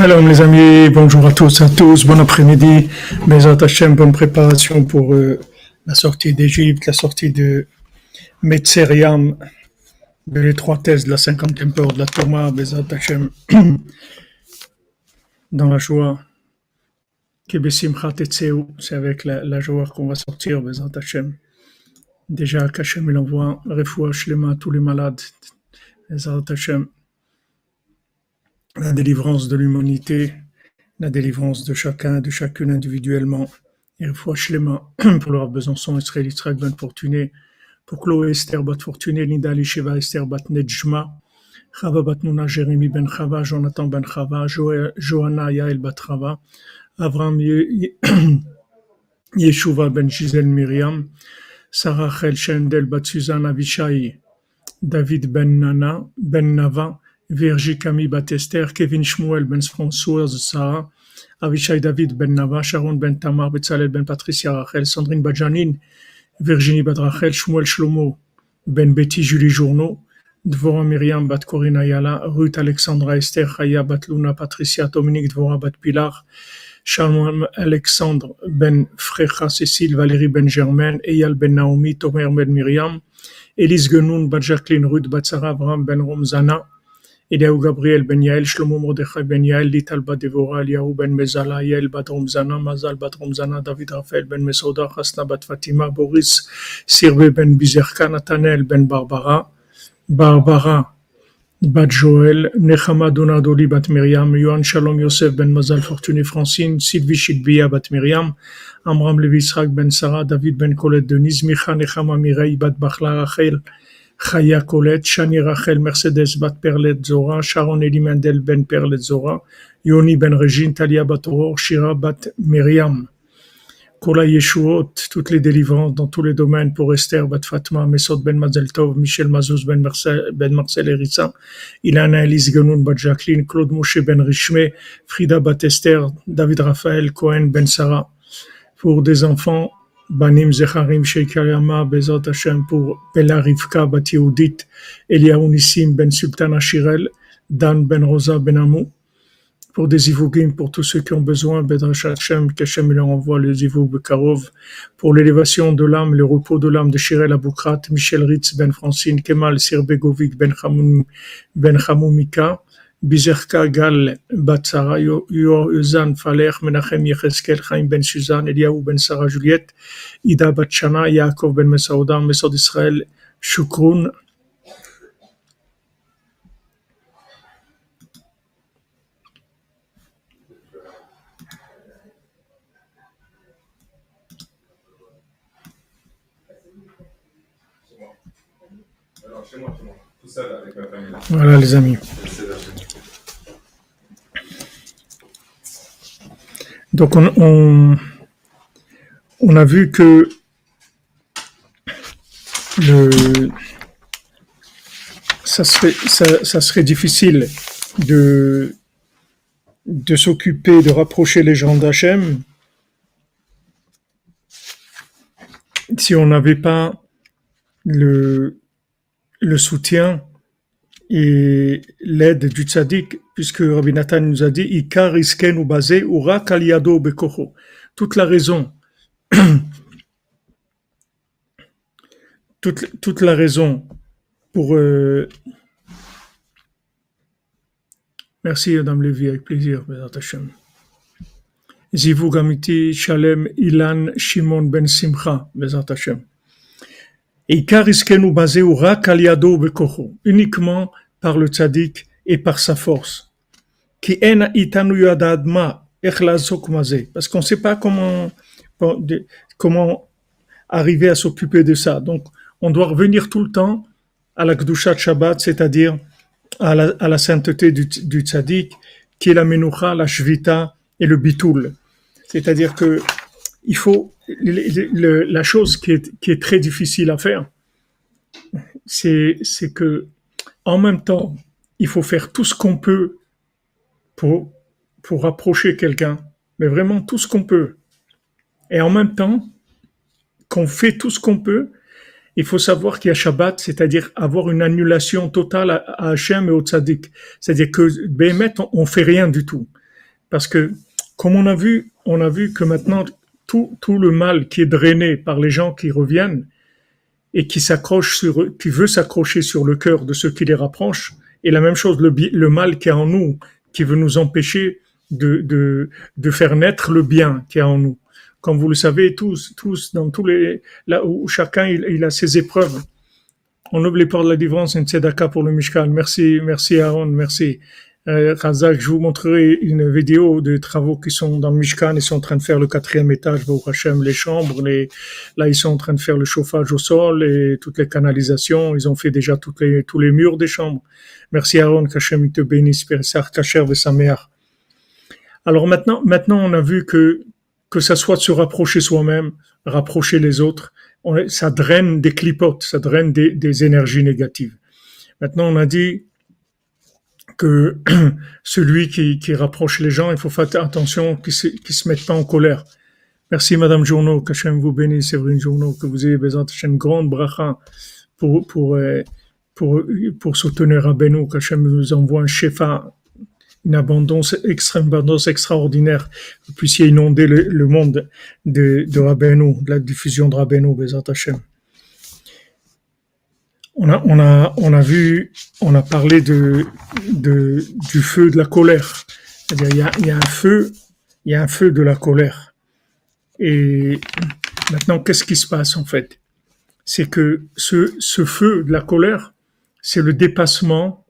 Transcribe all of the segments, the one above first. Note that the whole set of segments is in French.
Shalom les amis, bonjour à tous, à tous, bon après-midi, Bezat Hashem, bonne préparation pour euh, la sortie d'Égypte, la sortie de Metzeriam, de l'étroitesse de la cinquantième peur de la Thomas, Bezat Hashem, dans la joie, c'est avec la, joie qu'on va sortir, Bezat Hashem. Déjà, qu'Hachem il envoie refoua shlema à tous les malades, Bezat Hashem la délivrance de l'humanité, la délivrance de chacun, de chacune individuellement. Et fois Shlema pour leur Besançon, Israël, Israël, Ben Fortuné, pour Chloé, Esther, Bat Fortuné, Linda, Lisheva, Esther, Bat Nejma, Chava, Bat Nuna, Jérémy, Ben Chava, Jonathan, Ben Chava, Johanna, Yael, Bat Chava, Avram, Yeshuva, Ben Gisèle, Myriam, Sarah, Chel, Shendel, Bat Suzanne, Avishai, David, Ben Nana, Ben Nava, Virgie Camille Batester, Kevin Shmuel Ben Françoise Sarah, Avishai David Ben Nava, Sharon Ben Tamar, Betzalel Ben Patricia Rachel, Sandrine Badjanine, Virginie Badrachel, Shmuel Shlomo Ben Betty Julie Journeau, Dvora Myriam Bat Corina Yala, Ruth Alexandra Esther Chaya Bat Luna Patricia Dominique Dvora Bat Pilar, Shalom Alexandre Ben Frecha Cécile Valérie Ben Germain, Eyal Ben Naomi, Tomer Ben Myriam, Elise Genoun Bat Jacqueline Ruth Bat Sarah Ben Romzana, Eliaou Gabriel Ben Yael, Shlomo Mordechai Ben Yael, Lital Bat Devora, Eliaou Ben Mezala, Yael Bat Romzana, Mazal Bat Romzana, David Raphael Ben Mesouda, Hasna Bat Fatima, Boris Sirbe Ben Bizerka, Nathanael Ben Barbara, Barbara Bat Joël, Nechama Donadoli Bat Miriam, Yohan Shalom Yosef Ben Mazal Fortuné Francine, Sylvie Shidbia Bat Miriam, Amram Levi Ben Sarah, David Ben Colette Denise, Micha Nechama Mireille Bat Bachla Rachel, Chaya Colette, Shani Rachel, Mercedes Bat Perlet Zora, Sharon Elimendel Ben Perlet Zora, Yoni Ben Regine, Talia Bat Shira Bat Miriam. Kola Yeshuot, toutes les délivrances dans tous les domaines pour Esther Bat Fatma, Mesod Ben Mazeltov, Michel Mazouz Ben Marcel, ben Marcel Eritza, Ilana Elise Genoun Bat Jacqueline, Claude Moshe Ben Richme, Frida Bat Esther, David Raphaël Cohen Ben Sarah. Pour des enfants, Zecharim Sheikayama Bezot Hashem pour Bella Rivka Bat Yehudit, Eliaou Nissim Ben Sultan Ashirel, Dan Ben Rosa Ben Amou, pour des Ivugim, pour tous ceux qui ont besoin, Bedrash Hashem, qu'Hashem leur envoie le Zivug Bekarov, pour l'élévation de l'âme, le repos de l'âme de Shirel Aboukrat, Michel Ritz Ben Francine, Kemal Sirbegovic Ben Chamoum, Ben Chamoumika, Bizerka Gal Batsara, Yozan Faler, Menachem Yecheskel, Chaim Ben Suzanne, Eliaou Ben Sarah Juliette, Ida Batchana, Yaakov Ben Mesaouda, Mesod Israël, Shukroun, Voilà les amis. Donc on, a vu que ça, serait, ça, serait difficile de, de s'occuper, de rapprocher les gens d'Hachem si on n'avait pas le, le soutien et l'aide du tzaddik, puisque Rabbi Nathan nous a dit Ikar ou basé ura kaliado bekocho. Toute la raison, toute, toute la raison pour. Euh, merci, Madame Lévy, avec plaisir, Hashem. Zivu Gamiti Shalem Ilan Shimon Ben Simcha, Bezat Hashem. Uniquement par le tzaddik et par sa force. Parce qu'on ne sait pas comment, comment arriver à s'occuper de ça. Donc, on doit revenir tout le temps à la Gdushat Shabbat, c'est-à-dire à la, sainteté du, du tzaddik, qui est la menucha, la shvita et le bitul. C'est-à-dire que il faut la chose qui est, qui est très difficile à faire, c'est que en même temps, il faut faire tout ce qu'on peut pour, pour rapprocher quelqu'un, mais vraiment tout ce qu'on peut. Et en même temps, qu'on fait tout ce qu'on peut, il faut savoir qu'il y a Shabbat, c'est-à-dire avoir une annulation totale à, Hachem et au Tzadik. C'est-à-dire que Béhémet, on, on fait rien du tout. Parce que, comme on a vu, on a vu que maintenant, tout, tout le mal qui est drainé par les gens qui reviennent et qui s'accrochent sur, qui veut s'accrocher sur le cœur de ceux qui les rapprochent, et la même chose, le, le mal qui est en nous, qui veut nous empêcher de, de, de faire naître le bien qui est en nous. Comme vous le savez tous, tous dans tous les là où chacun il, a ses épreuves. On n'oublie pas la différence une tzedaka pour le Mishkan. Merci, merci Aaron, merci. Euh, Razak, je vous montrerai une vidéo de travaux qui sont dans le Mishkan. Ils sont en train de faire le quatrième étage, Hachem, les chambres. Les, là, ils sont en train de faire le chauffage au sol et toutes les canalisations. Ils ont fait déjà toutes les, tous les murs des chambres. Merci Aaron, qu'Hachem te bénisse, Kacher de sa mère. Alors maintenant, maintenant, on a vu que que ça soit de se rapprocher soi-même, rapprocher les autres, ça draine des clipotes, ça draine des, des énergies négatives. Maintenant, on a dit que celui qui, qui rapproche les gens, il faut faire attention qu'ils se, qu se mettent pas en colère. Merci Madame Journeau, qu'Hachem vous bénisse, Séverine Journeau, que vous ayez besoin une grande bracha pour, pour, euh, pour, pour soutenir Rabbeinu, qu'Hachem vous envoie un shefa une abondance, extrême abondance extraordinaire, vous puissiez inonder le, le monde de, de de la diffusion de Rabbeinu, Bezat. On a, on a, on a vu, on a parlé de, du feu de la colère. Il y a, il y a un feu, il y a un feu de la colère. Et maintenant, qu'est-ce qui se passe en fait? C'est que ce, ce feu de la colère, c'est le dépassement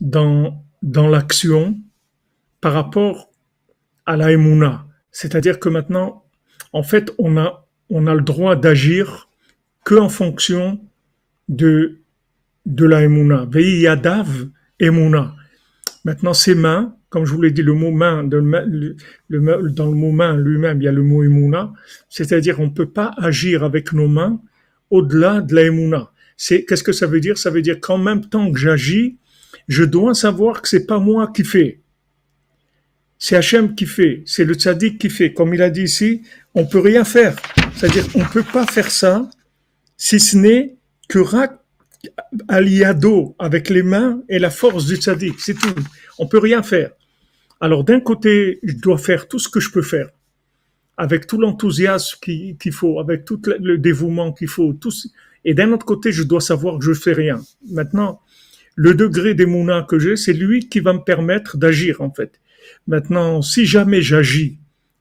dans dans l'action par rapport à la émouna. C'est-à-dire que maintenant, en fait, on a, on a le droit d'agir que en fonction de, de la émouna. Vei yadav émouna. Maintenant, ses mains, comme je vous l'ai dit, le mot main, dans le, mot main lui-même, il y a le mot émouna. C'est-à-dire, on ne peut pas agir avec nos mains au-delà de la émouna. C'est, qu'est-ce que ça veut dire? Ça veut dire qu'en même temps que j'agis, je dois savoir que c'est pas moi qui fais. C'est Hachem qui fait, c'est le tzaddik qui fait. Comme il a dit ici, on peut rien faire. C'est-à-dire, on peut pas faire ça si ce n'est que aliado avec les mains et la force du tzaddik. C'est tout. On peut rien faire. Alors, d'un côté, je dois faire tout ce que je peux faire avec tout l'enthousiasme qu'il faut, avec tout le dévouement qu'il faut, tout, et d'un autre côté, je dois savoir que je fais rien. Maintenant, le degré d'émouna que j'ai, c'est lui qui va me permettre d'agir en fait. Maintenant, si jamais j'agis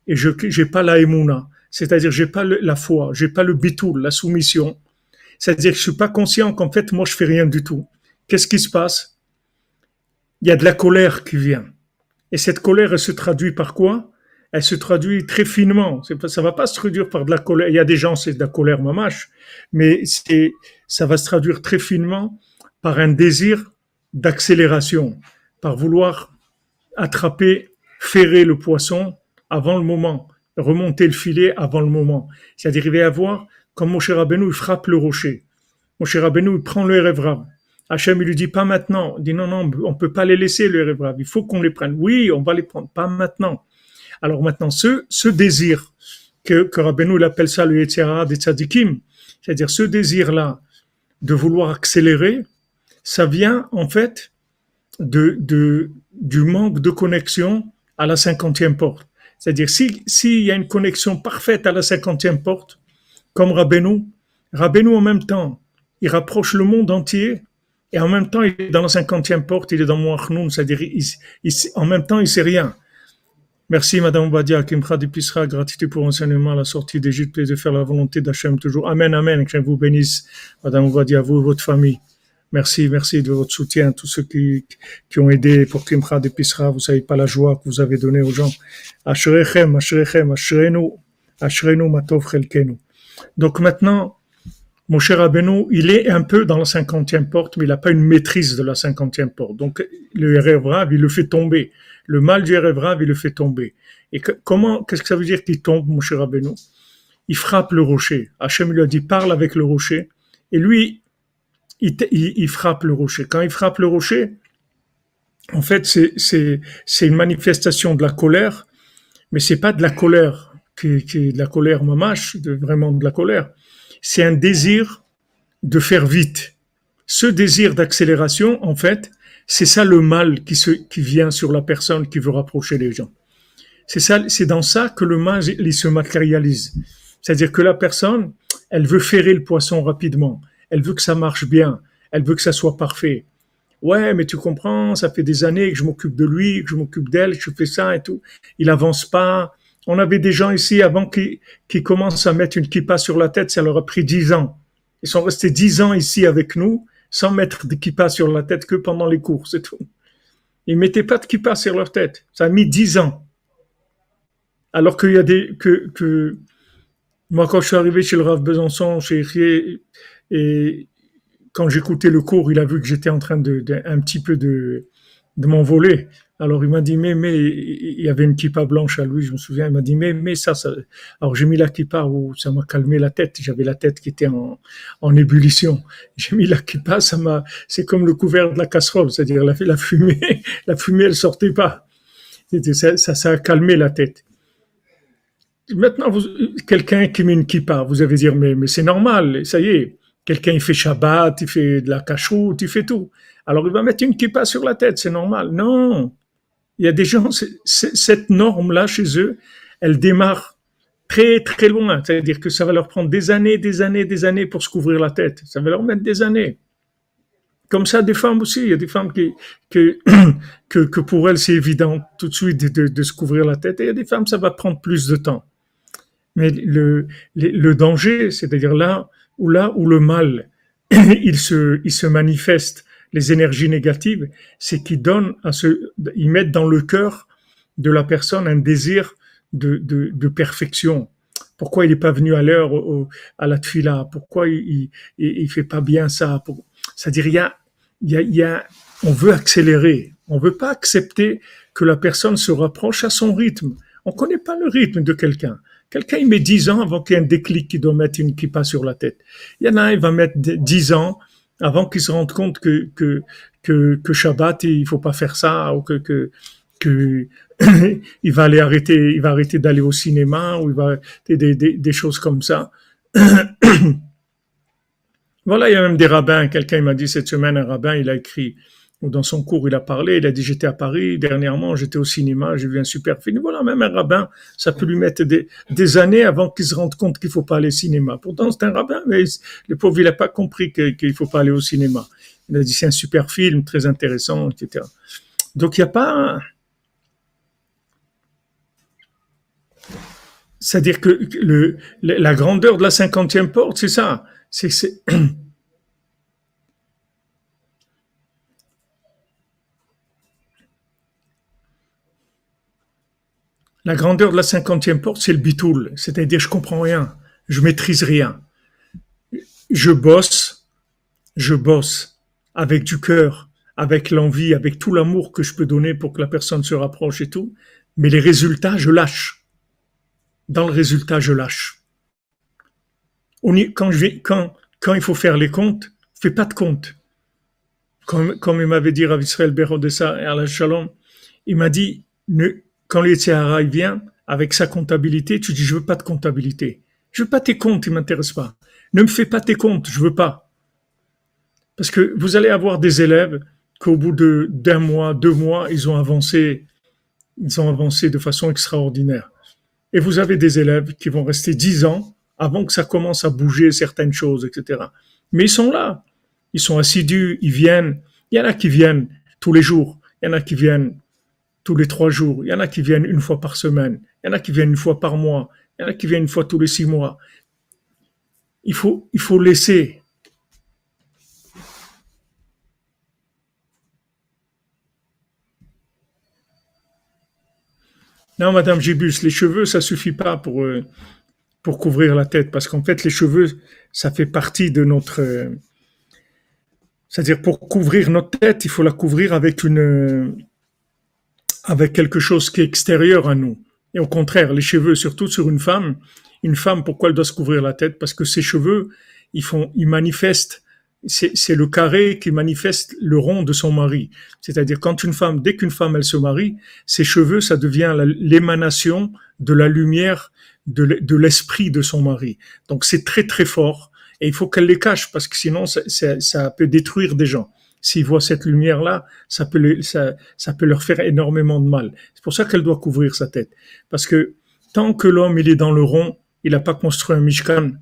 et je j'ai pas la c'est-à-dire j'ai pas la foi, j'ai pas le bitoul, la soumission, c'est-à-dire que je suis pas conscient qu'en fait moi je fais rien du tout. Qu'est-ce qui se passe? Il y a de la colère qui vient. Et cette colère, elle se traduit par quoi? Elle se traduit très finement. Ça va pas se traduire par de la colère. Il y a des gens, c'est de la colère mamache, mais ça va se traduire très finement par un désir d'accélération, par vouloir attraper, ferrer le poisson avant le moment, remonter le filet avant le moment. C'est-à-dire, il va y avoir, comme Moshe Rabbeinu, il frappe le rocher. Moshe Rabbeinu, il prend le Erevrav. Hachem, il lui dit pas maintenant. Il dit non, non, on peut pas les laisser, le Erevrav. Il faut qu'on les prenne. Oui, on va les prendre, pas maintenant. Alors maintenant, ce, ce désir, que, que Rabbeinu, il appelle ça le Yetzirah des c'est-à-dire ce désir-là de vouloir accélérer, ça vient en fait de, de, du manque de connexion à la cinquantième porte. C'est-à-dire, s'il si y a une connexion parfaite à la cinquantième porte, comme Rabbeinu, Rabbeinu en même temps, il rapproche le monde entier et en même temps, il est dans la cinquantième porte, il est dans Moachnoun, c'est-à-dire, en même temps, il sait rien. Merci, Madame Badia, Kimcha Pisra, gratitude pour l'enseignement la sortie d'Égypte et de faire la volonté d'Hachem toujours. Amen, Amen, que je vous bénisse, Madame Badia, vous et votre famille. Merci, merci de votre soutien, tous ceux qui, qui ont aidé pour Kimcha d'épicerie. Vous savez pas la joie que vous avez donnée aux gens. Ashrechem, Ashrechem, Ashrenu, Ashrenu Matov Chelkenu. Donc maintenant, mon cher Abeno, il est un peu dans la cinquantième porte, mais il n'a pas une maîtrise de la cinquantième porte. Donc le Erev il le fait tomber. Le mal du Erev il le fait tomber. Et comment, qu'est-ce que ça veut dire qu'il tombe, mon cher Abeno? Il frappe le rocher. Hachem lui a dit, parle avec le rocher. Et lui, il, il, frappe le rocher. Quand il frappe le rocher, en fait, c'est une manifestation de la colère, mais c'est pas de la colère qui, qui de la colère mamache, de vraiment de la colère. C'est un désir de faire vite. Ce désir d'accélération, en fait, c'est ça le mal qui, se, qui vient sur la personne qui veut rapprocher les gens. C'est ça, c'est dans ça que le mal il se matérialise. C'est-à-dire que la personne, elle veut ferrer le poisson rapidement. Elle veut que ça marche bien. Elle veut que ça soit parfait. Ouais, mais tu comprends, ça fait des années que je m'occupe de lui, que je m'occupe d'elle, que je fais ça et tout. Il avance pas. On avait des gens ici avant qui, commencent à mettre une kippa sur la tête, ça leur a pris dix ans. Ils sont restés dix ans ici avec nous, sans mettre de kippa sur la tête que pendant les cours, c'est tout. Ils mettaient pas de kippa sur leur tête. Ça a mis dix ans. Alors qu'il y a des, que, que, moi, quand je suis arrivé chez le Rav Besançon, chez Rier, et quand j'écoutais le cours, il a vu que j'étais en train de, un petit peu de, de m'envoler. Alors il m'a dit mais mais il y avait une kippa blanche à lui, je me souviens. Il m'a dit mais mais ça, ça... alors j'ai mis la kippa où ça m'a calmé la tête. J'avais la tête qui était en, en ébullition. J'ai mis la kippa, ça m'a c'est comme le couvert de la casserole, c'est-à-dire la, fumée, la fumée elle sortait pas. Ça, ça, ça a calmé la tête. Maintenant, quelqu'un qui met une kippa, vous allez dire mais mais c'est normal, ça y est. Quelqu'un il fait Shabbat, il fait de la cachoute, il fait tout. Alors il va mettre une kippa sur la tête, c'est normal. Non, il y a des gens, cette norme-là chez eux, elle démarre très très loin. C'est-à-dire que ça va leur prendre des années, des années, des années pour se couvrir la tête. Ça va leur mettre des années. Comme ça, des femmes aussi. Il y a des femmes qui, que, que, pour elles, c'est évident tout de suite de, de, se couvrir la tête. Et il y a des femmes, ça va prendre plus de temps. Mais le, le danger, c'est-à-dire là où là où le mal, il se, il se manifeste, les énergies négatives, c'est qu'ils donnent à ce, ils mettent dans le cœur de la personne un désir de, de, de perfection. Pourquoi il n'est pas venu à l'heure à la tfila Pourquoi il, il, il, fait pas bien ça? C'est-à-dire, il y a, il y a, il y a, on veut accélérer. On veut pas accepter que la personne se rapproche à son rythme. On connaît pas le rythme de quelqu'un. Quelqu'un, il met 10 ans avant qu'il y ait un déclic qui doit mettre une kippa sur la tête. Il y en a un, il va mettre 10 ans avant qu'il se rende compte que, que, que, Shabbat, il faut pas faire ça, ou que, que, il va aller arrêter, il va arrêter d'aller au cinéma, ou il va, des, des, des choses comme ça. voilà, il y a même des rabbins. Quelqu'un m'a dit cette semaine, un rabbin, il a écrit, dans son cours, il a parlé, il a dit, j'étais à Paris, dernièrement, j'étais au cinéma, j'ai vu un super film. Voilà, même un rabbin, ça peut lui mettre des, années avant qu'il se rende compte qu'il faut pas aller au cinéma. Pourtant, c'est un rabbin, mais le pauvre, il a pas compris qu'il ne faut pas aller au cinéma. Il a dit, c'est un super film, très intéressant, etc. Donc, il n'y a pas, c'est-à-dire que le, la grandeur de la cinquantième porte, c'est ça. C'est, La grandeur de la cinquantième porte, c'est le bitoul, c'est-à-dire je comprends rien, je maîtrise rien. Je bosse, je bosse avec du cœur, avec l'envie, avec tout l'amour que je peux donner pour que la personne se rapproche et tout, mais les résultats, je lâche. Dans le résultat, je lâche. quand, je il faut faire les comptes, fais pas de comptes. Comme, comme il m'avait dit Rav Israël et la Shalom, il m'a dit, ne, quand l'Etihara vient avec sa comptabilité, tu dis je veux pas de comptabilité. Je veux pas tes comptes, ils m'intéressent pas. Ne me fais pas tes comptes, je veux pas. Parce que vous allez avoir des élèves qu'au bout de d'un mois, deux mois, ils ont avancé, ils ont avancé de façon extraordinaire. Et vous avez des élèves qui vont rester dix ans avant que ça commence à bouger certaines choses, etc. Mais ils sont là, ils sont assidus, ils viennent. Il y en a qui viennent tous les jours, il y en a qui viennent tous les trois jours, il y en a qui viennent une fois par semaine, il y en a qui viennent une fois par mois, il y en a qui viennent une fois tous les six mois. Il faut, laisser. Non, Madame Gibus, les cheveux, ça suffit pas pour, euh, pour couvrir la tête, parce qu'en fait, les cheveux, ça fait partie de notre... Euh, c'est-à-dire, pour couvrir notre tête, il faut la couvrir avec une avec quelque chose qui est extérieur à nous. Et au contraire, les cheveux, surtout sur une femme, une femme, pourquoi elle doit se couvrir la tête? Parce que ses cheveux, ils font, ils manifestent, c'est le carré qui manifeste le rond de son mari. C'est-à-dire quand une femme, dès qu'une femme elle se marie, ses cheveux, ça devient l'émanation de la lumière de l'esprit de son mari. Donc c'est très très fort et il faut qu'elle les cache parce que sinon ça, ça, ça peut détruire des gens. S'ils voient cette lumière-là, ça peut, ça, ça peut leur faire énormément de mal. C'est pour ça qu'elle doit couvrir sa tête. Parce que tant que l'homme, il est dans le rond, il n'a pas construit un Mishkan,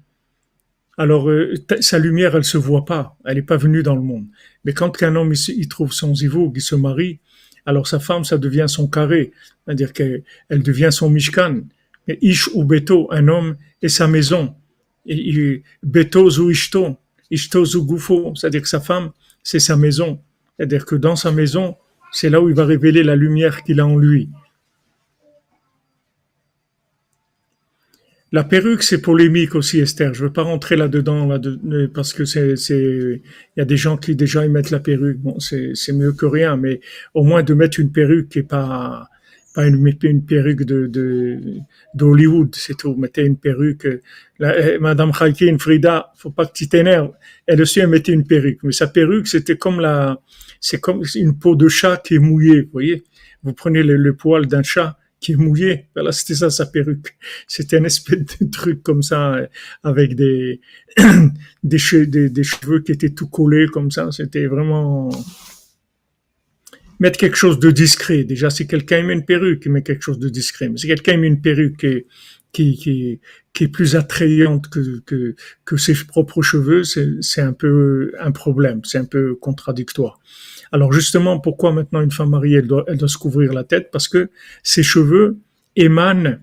alors euh, sa lumière, elle se voit pas, elle n'est pas venue dans le monde. Mais quand un homme il, trouve son zivoug, il se marie, alors sa femme, ça devient son carré, c'est-à-dire qu'elle devient son mishkan. Ish ou beto, un homme et sa maison. Et, beto ou ishto, ishto ou gufo, c'est-à-dire que sa femme, c'est sa maison. C'est-à-dire que dans sa maison, c'est là où il va révéler la lumière qu'il a en lui. La perruque, c'est polémique aussi, Esther. Je veux pas rentrer là-dedans, là parce que c'est, il y a des gens qui déjà y mettent la perruque. Bon, c'est, mieux que rien, mais au moins de mettre une perruque qui pas, pas une, une perruque de, de, d'Hollywood, c'est tout. Mettez une perruque. Eh, Madame Khalkin, Frida, faut pas que tu t'énerves. Elle aussi, elle mettait une perruque. Mais sa perruque, c'était comme la, c'est comme une peau de chat qui est mouillée, vous voyez. Vous prenez le poil d'un chat, qui est mouillé. Voilà, c'était ça sa perruque. C'était un espèce de truc comme ça, avec des, des, cheveux qui étaient tout collés comme ça. C'était vraiment mettre quelque chose de discret. Déjà, si quelqu'un met une perruque, il met quelque chose de discret. Mais si quelqu'un met une perruque qui, qui, qui, est plus attrayante que, que, ses propres cheveux, c'est un peu un problème. C'est un peu contradictoire. Alors justement, pourquoi maintenant une femme mariée, elle doit, se couvrir la tête? Parce que ses cheveux émanent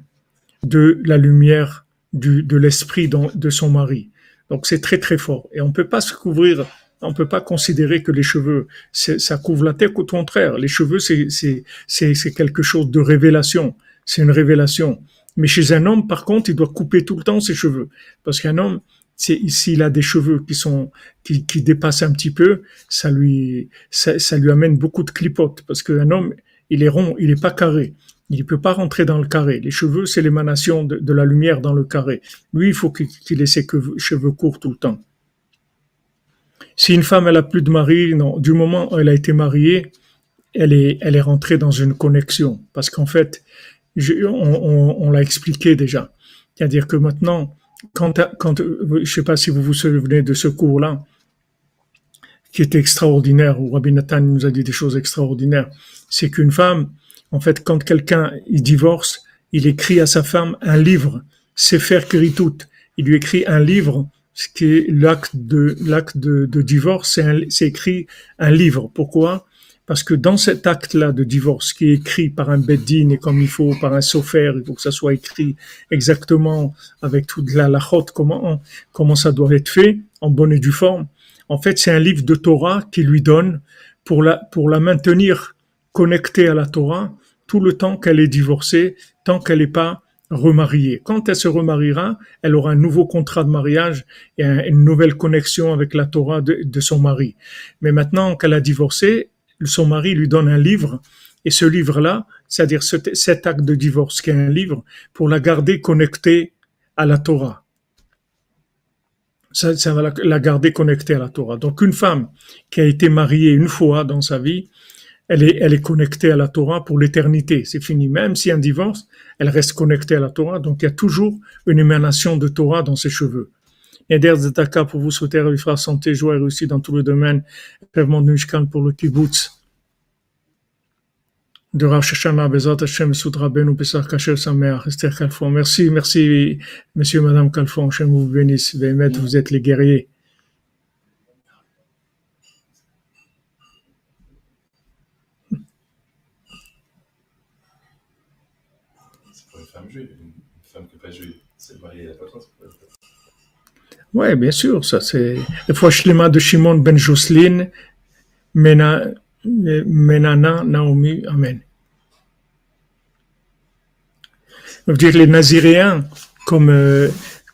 de la lumière du, de l'esprit de son mari. Donc c'est très très fort. Et on peut pas se couvrir, on peut pas considérer que les cheveux, ça couvre la tête. Au contraire, les cheveux, c'est c'est quelque chose de révélation. C'est une révélation. Mais chez un homme, par contre, il doit couper tout le temps ses cheveux. Parce qu'un homme, s'il a des cheveux qui sont qui, qui, dépassent un petit peu, ça lui ça, ça lui amène beaucoup de clipotes parce qu'un homme il est rond, il est pas carré, il peut pas rentrer dans le carré. Les cheveux c'est l'émanation de, de, la lumière dans le carré. Lui il faut qu'il ait ses cheveux courts tout le temps. Si une femme elle a plus de mari, non, du moment où elle a été mariée, elle est elle est rentrée dans une connexion. Parce qu'en fait je, on, on, on l'a expliqué déjà, c'est-à-dire que maintenant quand, quand, je sais pas si vous vous souvenez de ce cours-là, qui était extraordinaire, où Rabbi Nathan nous a dit des choses extraordinaires, c'est qu'une femme, en fait, quand quelqu'un divorce, il écrit à sa femme un livre, Sefer Kiritout. Il lui écrit un livre, ce qui est l'acte de l'acte de, divorce, c'est écrit un livre. Pourquoi? Parce que dans cet acte-là de divorce qui est écrit par un beddin et comme il faut, par un sofer, il faut que ça soit écrit exactement avec toute la lachot, comment, comment ça doit être fait, en bonne et due forme. En fait, c'est un livre de Torah qui lui donne pour la, pour la maintenir connectée à la Torah tout le temps qu'elle est divorcée, tant qu'elle n'est pas remariée. Quand elle se remariera, elle aura un nouveau contrat de mariage et une nouvelle connexion avec la Torah de, son mari. Mais maintenant qu'elle a divorcé, son mari lui donne un livre, et ce livre-là, c'est-à-dire cet acte de divorce qui est un livre, pour la garder connectée à la Torah. Ça, ça va la, garder connectée à la Torah. Donc une femme qui a été mariée une fois dans sa vie, elle est, elle est connectée à la Torah pour l'éternité. C'est fini. Même si un divorce, elle reste connectée à la Torah. Donc il y a toujours une émanation de Torah dans ses cheveux. Eder Zetaka pour vous souhaiter la santé, joie et réussite dans tous les domaines. Pèvement de Mishkan pour le kibbutz. De Rosh Hashanah, Bezat Hashem, Soudra Benou, Pesach Kacher Sameach, Esther Kalfon. Merci, merci, monsieur, madame Kalfon. Hashem vous bénisse. Bémet, vous êtes les guerriers. C'est pour une femme juive, une femme qui pas juive. C'est la patronne, oui, bien sûr, ça c'est le de Shimon ben Jocelyne, Menana Naomi, Amen. veut dire les Naziréens, comme, euh,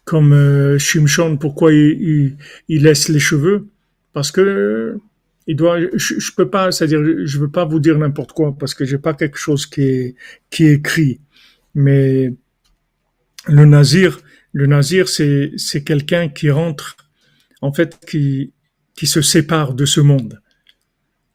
comme euh, Shimshon, pourquoi il, il, laisse les cheveux? Parce que il doit, je, je peux pas, c'est-à-dire, je veux pas vous dire n'importe quoi parce que j'ai pas quelque chose qui est, qui est écrit. Mais le Nazir, le nazir, c'est, c'est quelqu'un qui rentre, en fait, qui, qui se sépare de ce monde.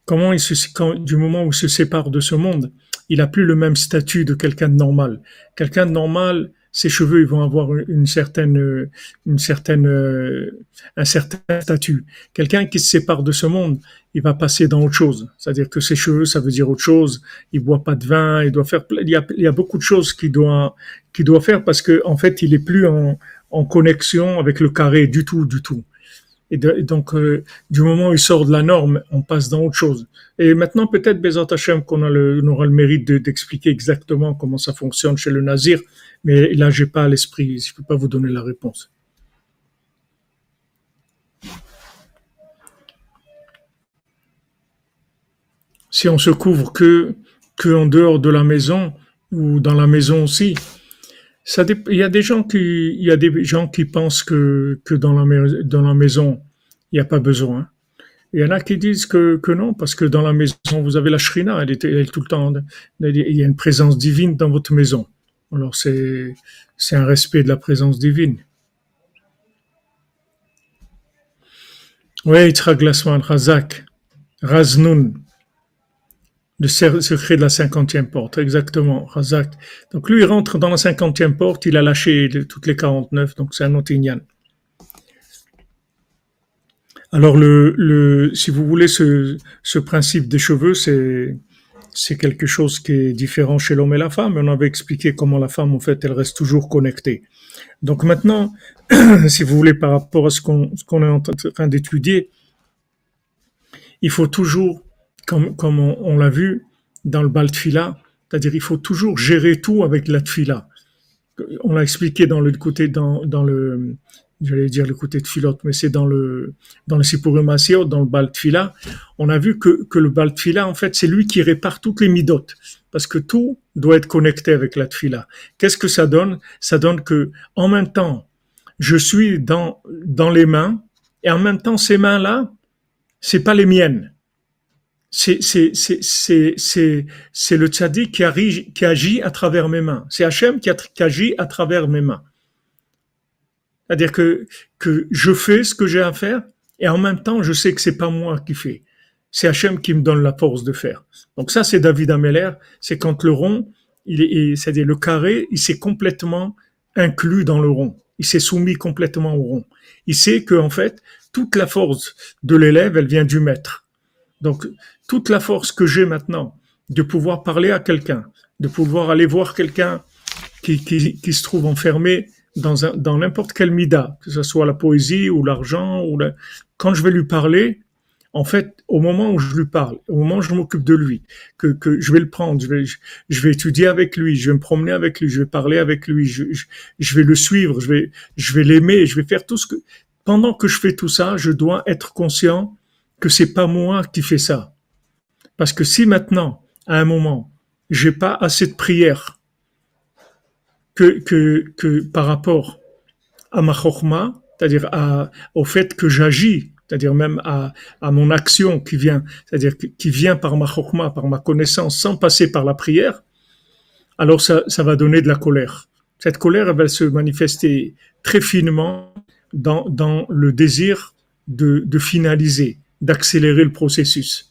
Comment il se, quand, du moment où il se sépare de ce monde, il a plus le même statut de quelqu'un de normal. Quelqu'un de normal, ses cheveux ils vont avoir une certaine, une certaine, euh, un certain statut. Quelqu'un qui se sépare de ce monde, il va passer dans autre chose. C'est-à-dire que ses cheveux, ça veut dire autre chose. Il boit pas de vin, il doit faire, il y a, il y a beaucoup de choses qu'il doit, qu'il doit faire parce que en fait, il est plus en, en connexion avec le carré du tout, du tout. Et, donc, euh, du moment où il sort de la norme, on passe dans autre chose. Et maintenant, peut-être, Bézat Hachem, qu'on aura le mérite d'expliquer exactement comment ça fonctionne chez le Nazir, mais là, j'ai pas l'esprit, je peux pas vous donner la réponse. Si on se couvre que, que en dehors de la maison, ou dans la maison aussi, ça il y a des gens qui, il y a des gens qui pensent que, que dans la, dans la maison, il n'y a pas besoin. Il y en a qui disent que, que non, parce que dans la maison, vous avez la shrina, elle est, elle est tout le temps, il y a une présence divine dans votre maison. Alors c'est, un respect de la présence divine. Oui, Traglasman, Razak, Raznoun le secret de la cinquantième porte, exactement, Razak. Donc lui, il rentre dans la cinquantième porte, il a lâché toutes les 49, donc c'est un Otignan. Alors, si vous voulez, ce principe des cheveux, c'est, c'est quelque chose qui est différent chez l'homme et la femme. On avait expliqué comment la femme, en fait, elle reste toujours connectée. Donc maintenant, si vous voulez, par rapport à ce qu'on, est en train d'étudier, il faut toujours comme, on, l'a vu dans le bal c'est-à-dire il faut toujours gérer tout avec la tfila. On l'a expliqué dans le côté, dans le, j'allais dire le côté de filote, mais c'est dans le, dans le Sipurim dans le bal on a vu que, que le bal en fait, c'est lui qui répare toutes les midotes. Parce que tout doit être connecté avec la tfila. Qu'est-ce que ça donne? Ça donne que, en même temps, je suis dans, dans les mains, et en même temps, ces mains-là, c'est pas les miennes c'est c'est c'est c'est c'est le tzaddik qui, agit, qui agit à travers mes mains. C'est Hachem qui, qui, agit à travers mes mains. C'est-à-dire que que je fais ce que j'ai à faire et en même temps je sais que c'est pas moi qui fais. C'est Hachem qui me donne la force de faire. Donc ça c'est David Ameller. C'est quand le rond, c'est-à-dire le carré, il s'est complètement inclus dans le rond. Il s'est soumis complètement au rond. Il sait que en fait toute la force de l'élève, elle vient du maître. Donc, toute la force que j'ai maintenant de pouvoir parler à quelqu'un, de pouvoir aller voir quelqu'un qui, se trouve enfermé dans, un, dans n'importe quel mida, que ce soit la poésie ou l'argent, ou la... quand je vais lui parler, en fait, au moment où je lui parle, au moment où je m'occupe de lui, que, que je vais le prendre, je vais, je vais étudier avec lui, je vais me promener avec lui, je vais parler avec lui, je, je, je vais le suivre, je vais, je vais l'aimer, je vais faire tout ce que, pendant que je fais tout ça, je dois être conscient que c'est pas moi qui fais ça. Parce que si maintenant, à un moment, j'ai pas assez de prière que, que, que par rapport à ma chorma, c'est-à-dire au fait que j'agis, c'est-à-dire même à, à mon action qui vient, c'est-à-dire qui vient par ma chorma, par ma connaissance, sans passer par la prière, alors ça, ça va donner de la colère. Cette colère, elle va se manifester très finement dans, dans le désir de, de finaliser, d'accélérer le processus.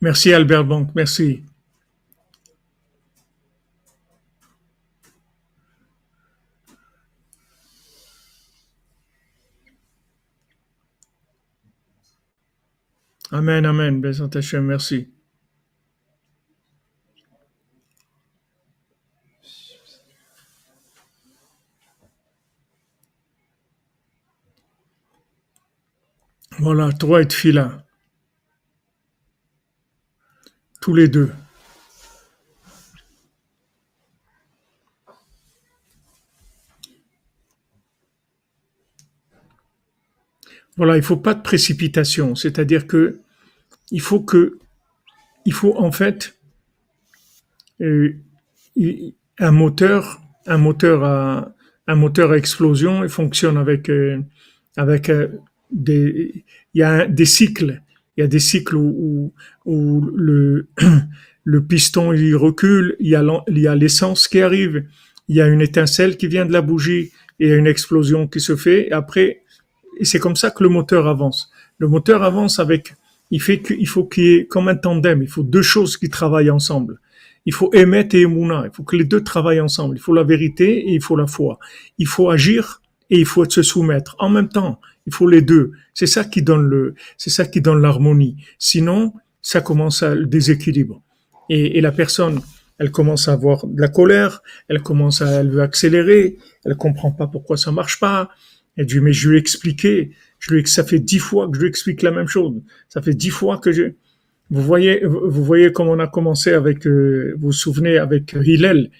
Merci Albert Bank, merci. Amen, amen, merci. Voilà, trois et fila. Tous les deux. Voilà, il faut pas de précipitation, c'est-à-dire que il faut que, il faut en fait euh, un moteur, un moteur à un moteur à explosion, il fonctionne avec euh, avec euh, des, il y a des cycles. Il y a des cycles où, où, le, le piston il recule, il y a l'essence qui arrive, il y a une étincelle qui vient de la bougie il y a une explosion qui se fait. Et après, c'est comme ça que le moteur avance. Le moteur avance avec il fait qu'il faut qu'il y ait comme un tandem, il faut deux choses qui travaillent ensemble. Il faut émettre et émouna, il faut que les deux travaillent ensemble. Il faut la vérité et il faut la foi. Il faut agir et il faut se soumettre. En même temps, il faut les deux. C'est ça qui donne le, c'est ça qui donne l'harmonie. Sinon, ça commence à le déséquilibre. Et, et, la personne, elle commence à avoir de la colère, elle commence à, elle veut accélérer, elle comprend pas pourquoi ça marche pas. Elle dit, mais je lui ai expliqué, je lui, ça fait dix fois que je lui explique la même chose. Ça fait dix fois que je, vous voyez, vous voyez comment on a commencé avec, euh, vous vous souvenez, avec Hillel,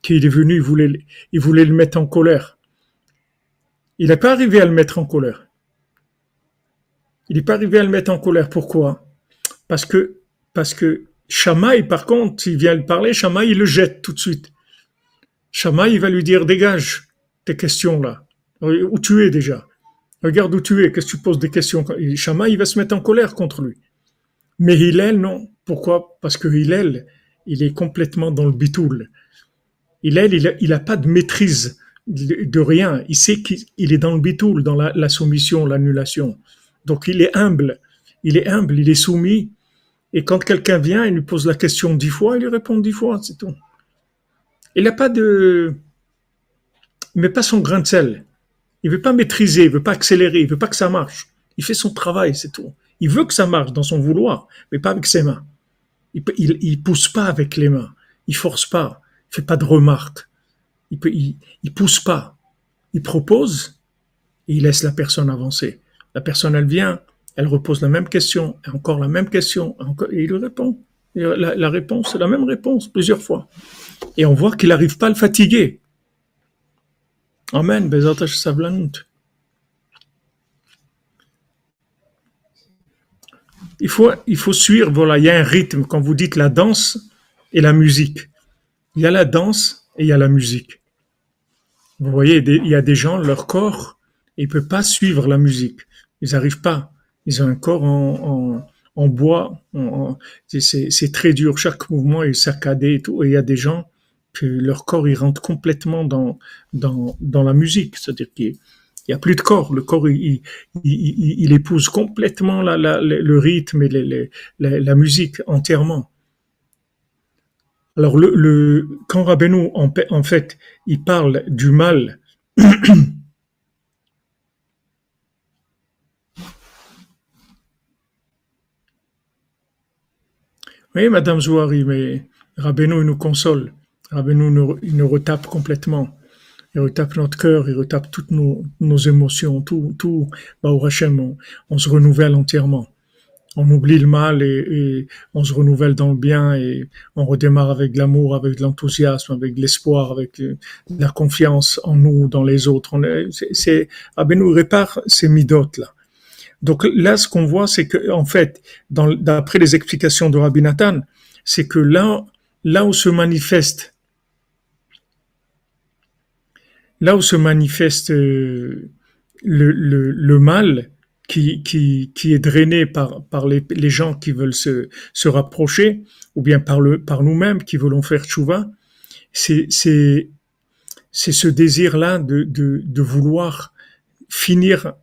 qui est venu, il voulait, il voulait le mettre en colère. Il n'est pas arrivé à le mettre en colère. Il n'est pas arrivé à le mettre en colère. Pourquoi? Parce que, parce que Shamaï, par contre, il vient le parler, Shamaï, il le jette tout de suite. Shamaï, il va lui dire, dégage tes questions là. Où tu es déjà? Regarde où tu es, qu'est-ce que tu poses des questions? Il va se mettre en colère contre lui. Mais Hillel, non. Pourquoi? Parce que Hillel, il est complètement dans le bitoul. Hillel, il n'a pas de maîtrise de rien. Il sait qu'il est dans le bitoul, dans la soumission, l'annulation. Donc il est humble. Il est humble, il est soumis. Et quand quelqu'un vient, il lui pose la question dix fois, il lui répond dix fois, c'est tout. Il n'a pas de... Il met pas son grain de sel. Il veut pas maîtriser, il veut pas accélérer, il veut pas que ça marche. Il fait son travail, c'est tout. Il veut que ça marche dans son vouloir, mais pas avec ses mains. Il, il, pousse pas avec les mains. Il force pas. Il fait pas de remarques. Il, peut, pousse pas. Il propose et il laisse la personne avancer. La personne, elle vient, elle repose la même question, encore la même question, et il répond. la, réponse, c'est la même réponse plusieurs fois. Et on voit qu'il n'arrive pas à le fatiguer. Amen. Il faut, il faut suivre, voilà, il y a un rythme, quand vous dites la danse et la musique. Il y a la danse et il y a la musique. Vous voyez, il y a des gens, leur corps, ils ne peuvent pas suivre la musique. Ils n'arrivent pas. Ils ont un corps en, bois. c'est très dur. Chaque mouvement est saccadé et tout. Et il y a des gens que leur corps, il rentre complètement dans, dans, la musique. C'est-à-dire qu'ils il n'y a plus de corps. Le corps, il, épouse complètement le rythme et la, musique entièrement. Alors, quand Rabbeinu, en fait, il parle du mal, Oui, Madame Zouari, mais Rabbeinu nous console. Rabbeinu il nous retape complètement il retape notre cœur, il retape toutes nos, émotions, tout, tout, bah, au on, on, se renouvelle entièrement. On oublie le mal et, on se renouvelle dans le bien et on redémarre avec l'amour, avec l'enthousiasme, avec l'espoir, avec euh, la confiance en nous, dans les autres. C'est, nous répare ces midotes là. Donc là, ce qu'on voit, c'est que, en fait, d'après les explications de Rabbi Nathan, c'est que là, là où se manifeste là où se manifeste euh, le, le, mal qui, qui, qui, est drainé par, par les, les, gens qui veulent se, se rapprocher, ou bien par, par nous-mêmes qui voulons faire tchouva, c'est, c'est, c'est ce désir-là de, de, de vouloir finir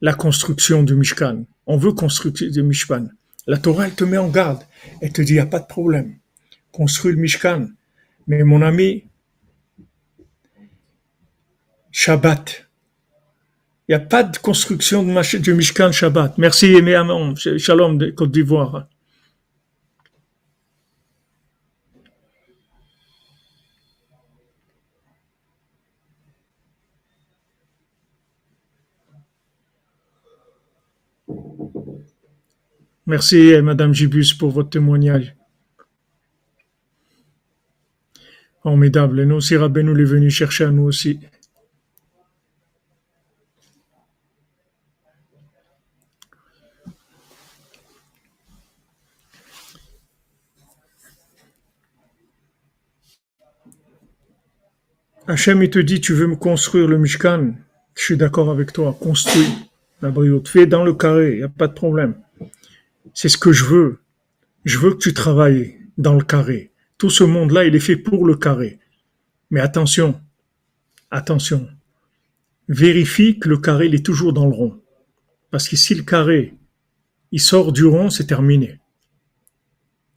la construction du Mishkan. On veut construire le Mishkan. La Torah, te met en garde. Elle te dit, il n'y a pas de problème. Construis le Mishkan. Mais mon ami, Shabbat. Il n'y a pas de construction de du Mishkan Shabbat. Merci et Amon. Shalom de Côte d'Ivoire. Merci, Madame Gibus, pour votre témoignage. Formidable. Et nous aussi, nous est venu chercher à nous aussi. Hachem, il te dit, tu veux me construire le Mishkan? Je suis d'accord avec toi, construis la brioute. Fais dans le carré, il n'y a pas de problème. C'est ce que je veux. Je veux que tu travailles dans le carré. Tout ce monde-là, il est fait pour le carré. Mais attention, attention. Vérifie que le carré, il est toujours dans le rond. Parce que si le carré, il sort du rond, c'est terminé.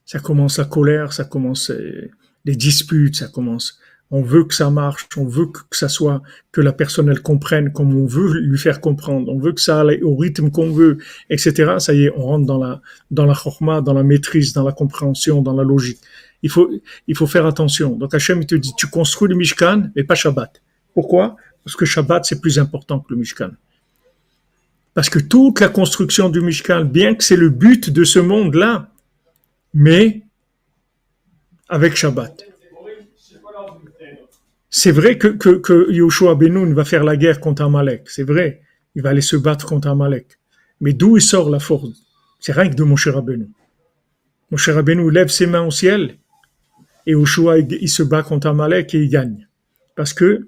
Ça commence la colère, ça commence euh, les disputes, ça commence. On veut que ça marche, on veut que ça soit, que la personne elle comprenne comme on veut lui faire comprendre, on veut que ça aille au rythme qu'on veut, etc. Ça y est, on rentre dans la, dans la chorma, dans la maîtrise, dans la compréhension, dans la logique. Il faut, il faut faire attention. Donc Hachem, il te dit, tu construis le Mishkan, mais pas Shabbat. Pourquoi? Parce que Shabbat, c'est plus important que le Mishkan. Parce que toute la construction du Mishkan, bien que c'est le but de ce monde-là, mais avec Shabbat. C'est vrai que, que, que Yoshua Benoun va faire la guerre contre Amalek, c'est vrai, il va aller se battre contre Amalek. Mais d'où il sort la force? C'est rien que de Moshe Rabbeinu. Moshe Rabbeinu lève ses mains au ciel et Yoshua il, se bat contre Amalek et il gagne. Parce que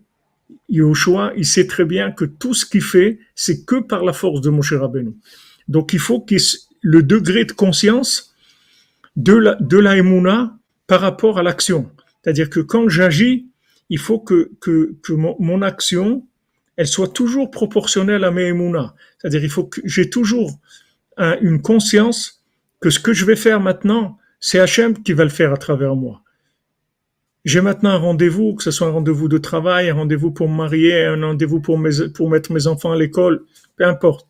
Yoshua, il sait très bien que tout ce qu'il fait, c'est que par la force de Moshe Rabbeinu. Donc il faut que le degré de conscience de la, de la par rapport à l'action. C'est-à-dire que quand j'agis, il faut que, que, que mon, action, elle soit toujours proportionnelle à mes émounas. C'est-à-dire il faut que j'ai toujours une conscience que ce que je vais faire maintenant, c'est Hachem qui va le faire à travers moi. J'ai maintenant un rendez-vous, que ce soit un rendez-vous de travail, un rendez-vous pour me marier, un rendez-vous pour, pour mettre mes enfants à l'école, peu importe.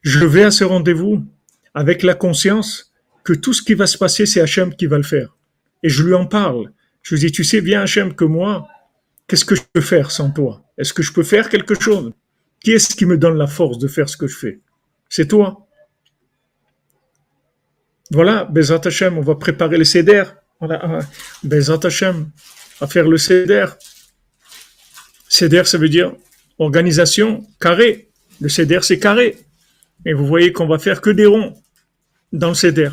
Je vais à ce rendez-vous avec la conscience que tout ce qui va se passer, c'est Hachem qui va le faire. Et je lui en parle. Je lui dis, tu sais bien, Hachem, que moi, qu'est-ce que je peux faire sans toi? Est-ce que je peux faire quelque chose? Qui est-ce qui me donne la force de faire ce que je fais? C'est toi. Voilà, Bezat Hachem, on va préparer le CEDER. Voilà, Bezat Hachem, on va faire le CEDER. CEDER, ça veut dire organisation carré. Le CEDER, c'est carré. Et vous voyez qu'on va faire que des ronds dans le CEDER.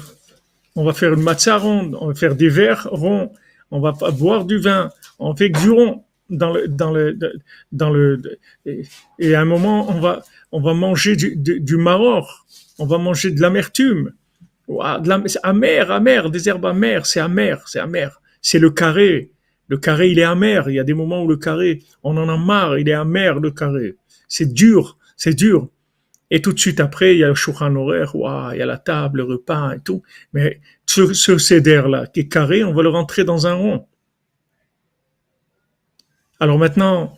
On va faire une matzah ronde, on va faire des verres ronds, on va boire du vin, on fait du rond dans le dans le dans le et à un moment on va on va manger du du, maror, on va manger de l'amertume, de la, amer amer des herbes amères, c'est amer, c'est amer, c'est le carré. Le carré, il est amer. Il y a des moments où le carré, on en a marre, il est amer, le carré. C'est dur, c'est dur. Et tout de suite après, il y a le shouchan horaire, il y a la table, le repas et tout. Mais ce, ce cédère-là, qui est carré, on va le rentrer dans un rond. Alors maintenant,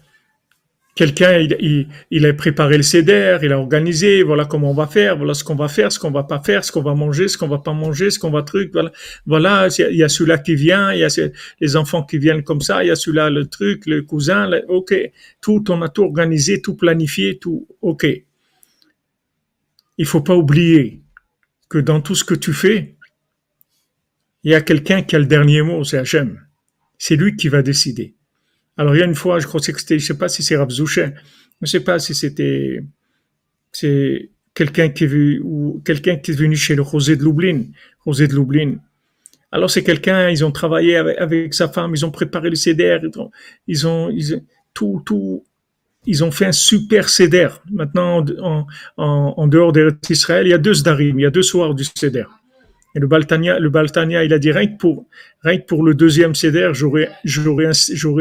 quelqu'un, il, il, a préparé le CEDER, il a organisé, voilà comment on va faire, voilà ce qu'on va faire, ce qu'on va pas faire, ce qu'on va manger, ce qu'on va pas manger, ce qu'on va truc, voilà. Voilà, il y a celui-là qui vient, il y a les enfants qui viennent comme ça, il y a celui-là, le truc, le cousin, ok. Tout, on a tout organisé, tout planifié, tout, ok. Il faut pas oublier que dans tout ce que tu fais, il y a quelqu'un qui a le dernier mot, c'est Hachem. C'est lui qui va décider. Alors il y a une fois, je crois que c'était, je sais pas si c'est Rav Zoucher, je sais pas si c'était, c'est quelqu'un qui est venu, ou quelqu'un qui est venu chez le Rosé de Lublin, Rosé de Lublin. Alors c'est quelqu'un, ils ont travaillé avec, sa femme, ils ont préparé le CDR, ils ont, ils ont, fait un super CDR. Maintenant, en, en, dehors d'Israël, il y a deux Zdarim, il y a deux soirs du CDR. Et le Baltania, le Baltania, il a dit rien que pour, pour le deuxième céder, j'aurais,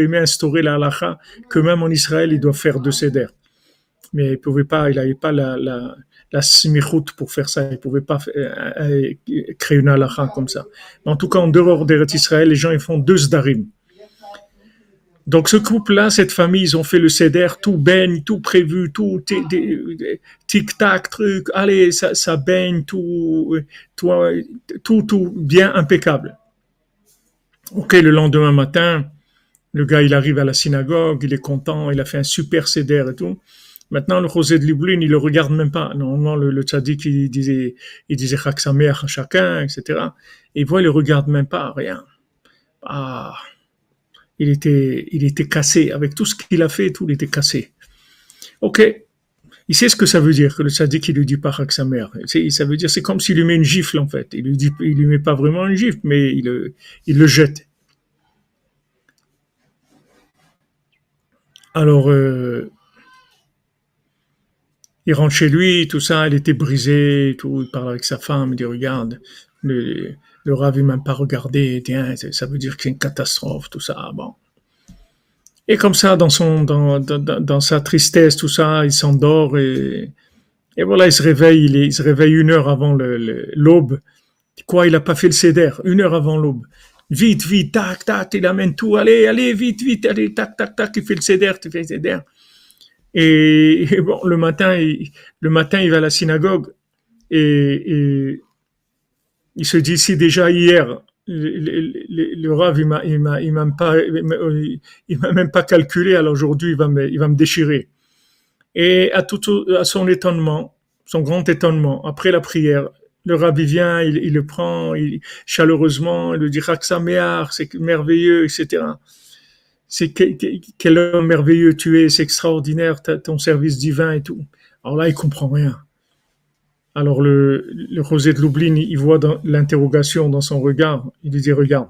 aimé instaurer la halakha que même en Israël, il doit faire deux céder. Mais il pouvait pas, il n'avait pas la, la, la pour faire ça. Il pouvait pas euh, euh, créer une halakha comme ça. Mais en tout cas, en dehors d'Israël, les gens, ils font deux zdarim. Donc ce couple-là, cette famille, ils ont fait le céder, tout baigne, tout prévu, tout tic-tac, truc, allez, ça, ça baigne, tout, tout, tout, bien impeccable. Ok, le lendemain matin, le gars, il arrive à la synagogue, il est content, il a fait un super céder et tout. Maintenant, le José de Lublin, il le regarde même pas. Normalement, le, le il disait, il disait sa mère à chacun, etc. Et il voit, il le regarde même pas, rien. Ah, il était, cassé. Avec tout ce qu'il a fait, tout, était cassé. Ok. Il sait ce que ça veut dire, que le sadique, il lui dit pas à sa mère. Ça veut dire, c'est comme s'il lui met une gifle, en fait. Il lui dit, il lui met pas vraiment une gifle, mais il, le, jette. Alors, euh, il rentre chez lui, tout ça, il était brisé, il parle avec sa femme, il dit, regarde, le, le Rav, m'a pas regardé, tiens, ça veut dire que c'est une catastrophe, tout ça, bon. Et comme ça, dans son, dans, dans, dans sa tristesse, tout ça, il s'endort et Et voilà, il se réveille, il, se réveille une heure avant l'aube. Quoi, il n'a pas fait le céder, une heure avant l'aube. Vite, vite, tac, tac, il amène tout, allez, allez, vite, vite, allez, tac, tac, tac, il fait le céder, tu fais le céder. Et, bon, le matin, il, le matin, il va à la synagogue et, il se dit si déjà hier, le, le, il m'a, m'a, même pas calculé, alors aujourd'hui, il va me, il déchirer. Et à tout, à son étonnement, son grand étonnement, après la prière, le rabbi vient, il, le prend il, chaleureusement, il lui dit Raksamear, c'est merveilleux, etc. C'est quel, homme merveilleux tu es, c'est extraordinaire, ton service divin et tout. Alors là, il comprend rien. Alors le, le Rosé de Lublin, il voit l'interrogation dans son regard. Il lui dit, regarde,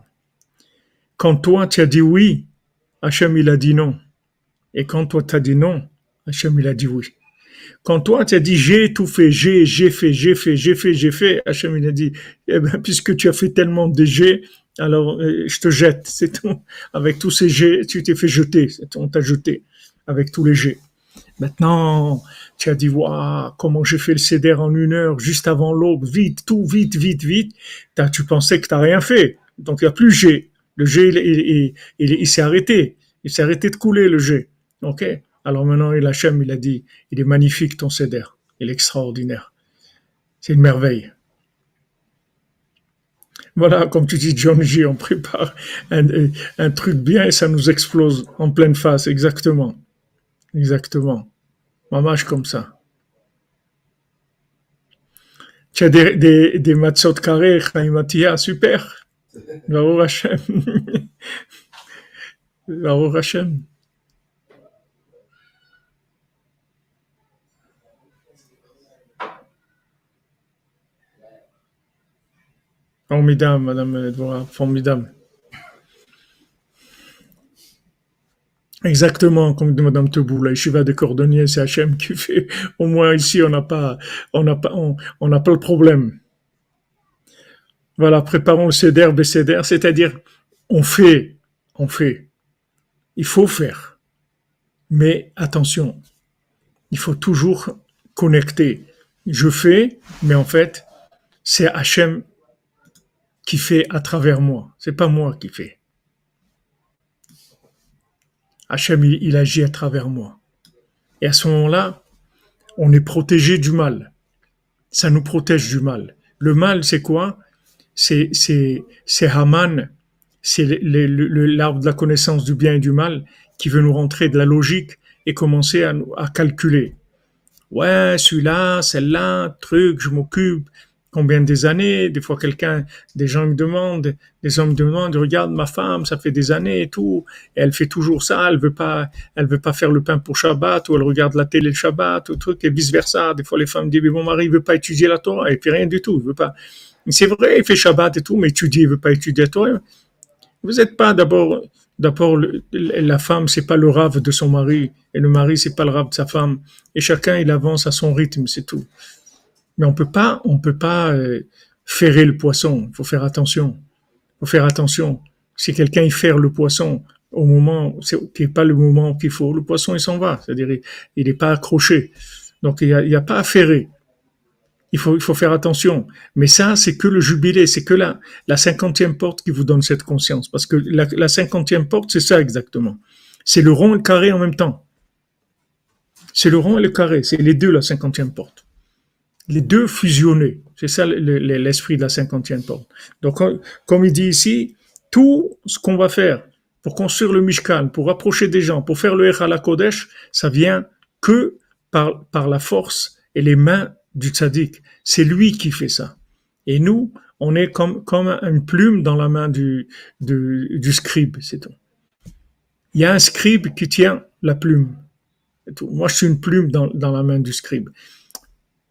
quand toi tu as dit oui, Hachem il a dit non. Et quand toi tu as dit non, Hachem il a dit oui. Quand toi tu as dit j'ai tout fait, j'ai, j'ai fait, j'ai fait, j'ai fait, j'ai fait, Hachem il a dit, eh ben, puisque tu as fait tellement de j'ai, alors euh, je te jette, c'est tout. Avec tous ces jets, tu t'es fait jeter, on t'a jeté avec tous les jets. Maintenant, tu as dit, waouh, comment j'ai fait le céder en une heure, juste avant l'aube, vite, tout, vite, vite, vite. As, tu pensais que tu n'as rien fait. Donc, il n'y a plus jet. Le jet, il, il, s'est arrêté. Il s'est arrêté de couler, le jet. OK? Alors maintenant, il il a dit, il est magnifique ton céder. Il est extraordinaire. C'est une merveille. Voilà, comme tu dis, John J, on prépare un, un truc bien et ça nous explose en pleine face, exactement. Exactement. Mamache comme ça. Tu as des, des, des matzot carrés, Chaim super. Baruch Hashem. Baruch Hashem. Formidable, Madame Edouard, formidable. Exactement, comme de Madame Tebou, la yeshiva de cordonniers, c'est Hachem qui fait. Au moins ici, on n'a pas, on n'a pas, on n'a pas le problème. Voilà, préparons le céder, bécéder, c'est-à-dire, on fait, on fait. Il faut faire. Mais attention, il faut toujours connecter. Je fais, mais en fait, c'est Hachem qui fait à travers moi. C'est pas moi qui fais. Hachem, il, agit à travers moi. Et à ce moment-là, on est protégé du mal. Ça nous protège du mal. Le mal, c'est quoi? C'est c'est c'est Haman, c'est l'arbre de la connaissance du bien et du mal qui veut nous rentrer de la logique et commencer à, à calculer. Ouais, celui-là, celle-là, truc, je m'occupe, combien des années. Des fois, quelqu'un, des gens me demandent, des hommes me demandent, regarde ma femme, ça fait des années et tout, elle fait toujours ça, elle veut pas, elle veut pas faire le pain pour Shabbat, ou elle regarde la télé le Shabbat, ou truc, et vice versa. Des fois, les femmes disent, mais mon mari veut pas étudier la Torah, et puis rien du tout, il veut pas. C'est vrai, il fait Shabbat et tout, mais étudier, il veut pas étudier la Torah. Vous n'êtes pas d'abord, d'abord, la femme, c'est pas le rave de son mari, et le mari, c'est pas le rave de sa femme, et chacun, il avance à son rythme, c'est tout. Mais on peut pas, on peut pas euh, ferrer le poisson. Il faut faire attention. Il faut faire attention. Si quelqu'un y ferre le poisson au moment qui n'est pas le moment qu'il faut, le poisson il s'en va. C'est-à-dire il n'est pas accroché. Donc il n'y a, a, pas à ferrer. Il faut, il faut faire attention. Mais ça, c'est que le jubilé, c'est que la, la cinquantième porte qui vous donne cette conscience. Parce que la cinquantième porte, c'est ça exactement. C'est le rond et le carré en même temps. C'est le rond et le carré. C'est les deux, la cinquantième porte les deux fusionnés. C'est ça l'esprit de la cinquantième porte. Donc, comme il dit ici, tout ce qu'on va faire pour construire le Mishkan, pour approcher des gens, pour faire le Echal Kodesh, ça vient que par, la force et les mains du tzaddik. C'est lui qui fait ça. Et nous, on est comme, comme une plume dans la main du, du, du scribe, c'est tout. Il y a un scribe qui tient la plume. Moi, je suis une plume dans, dans la main du scribe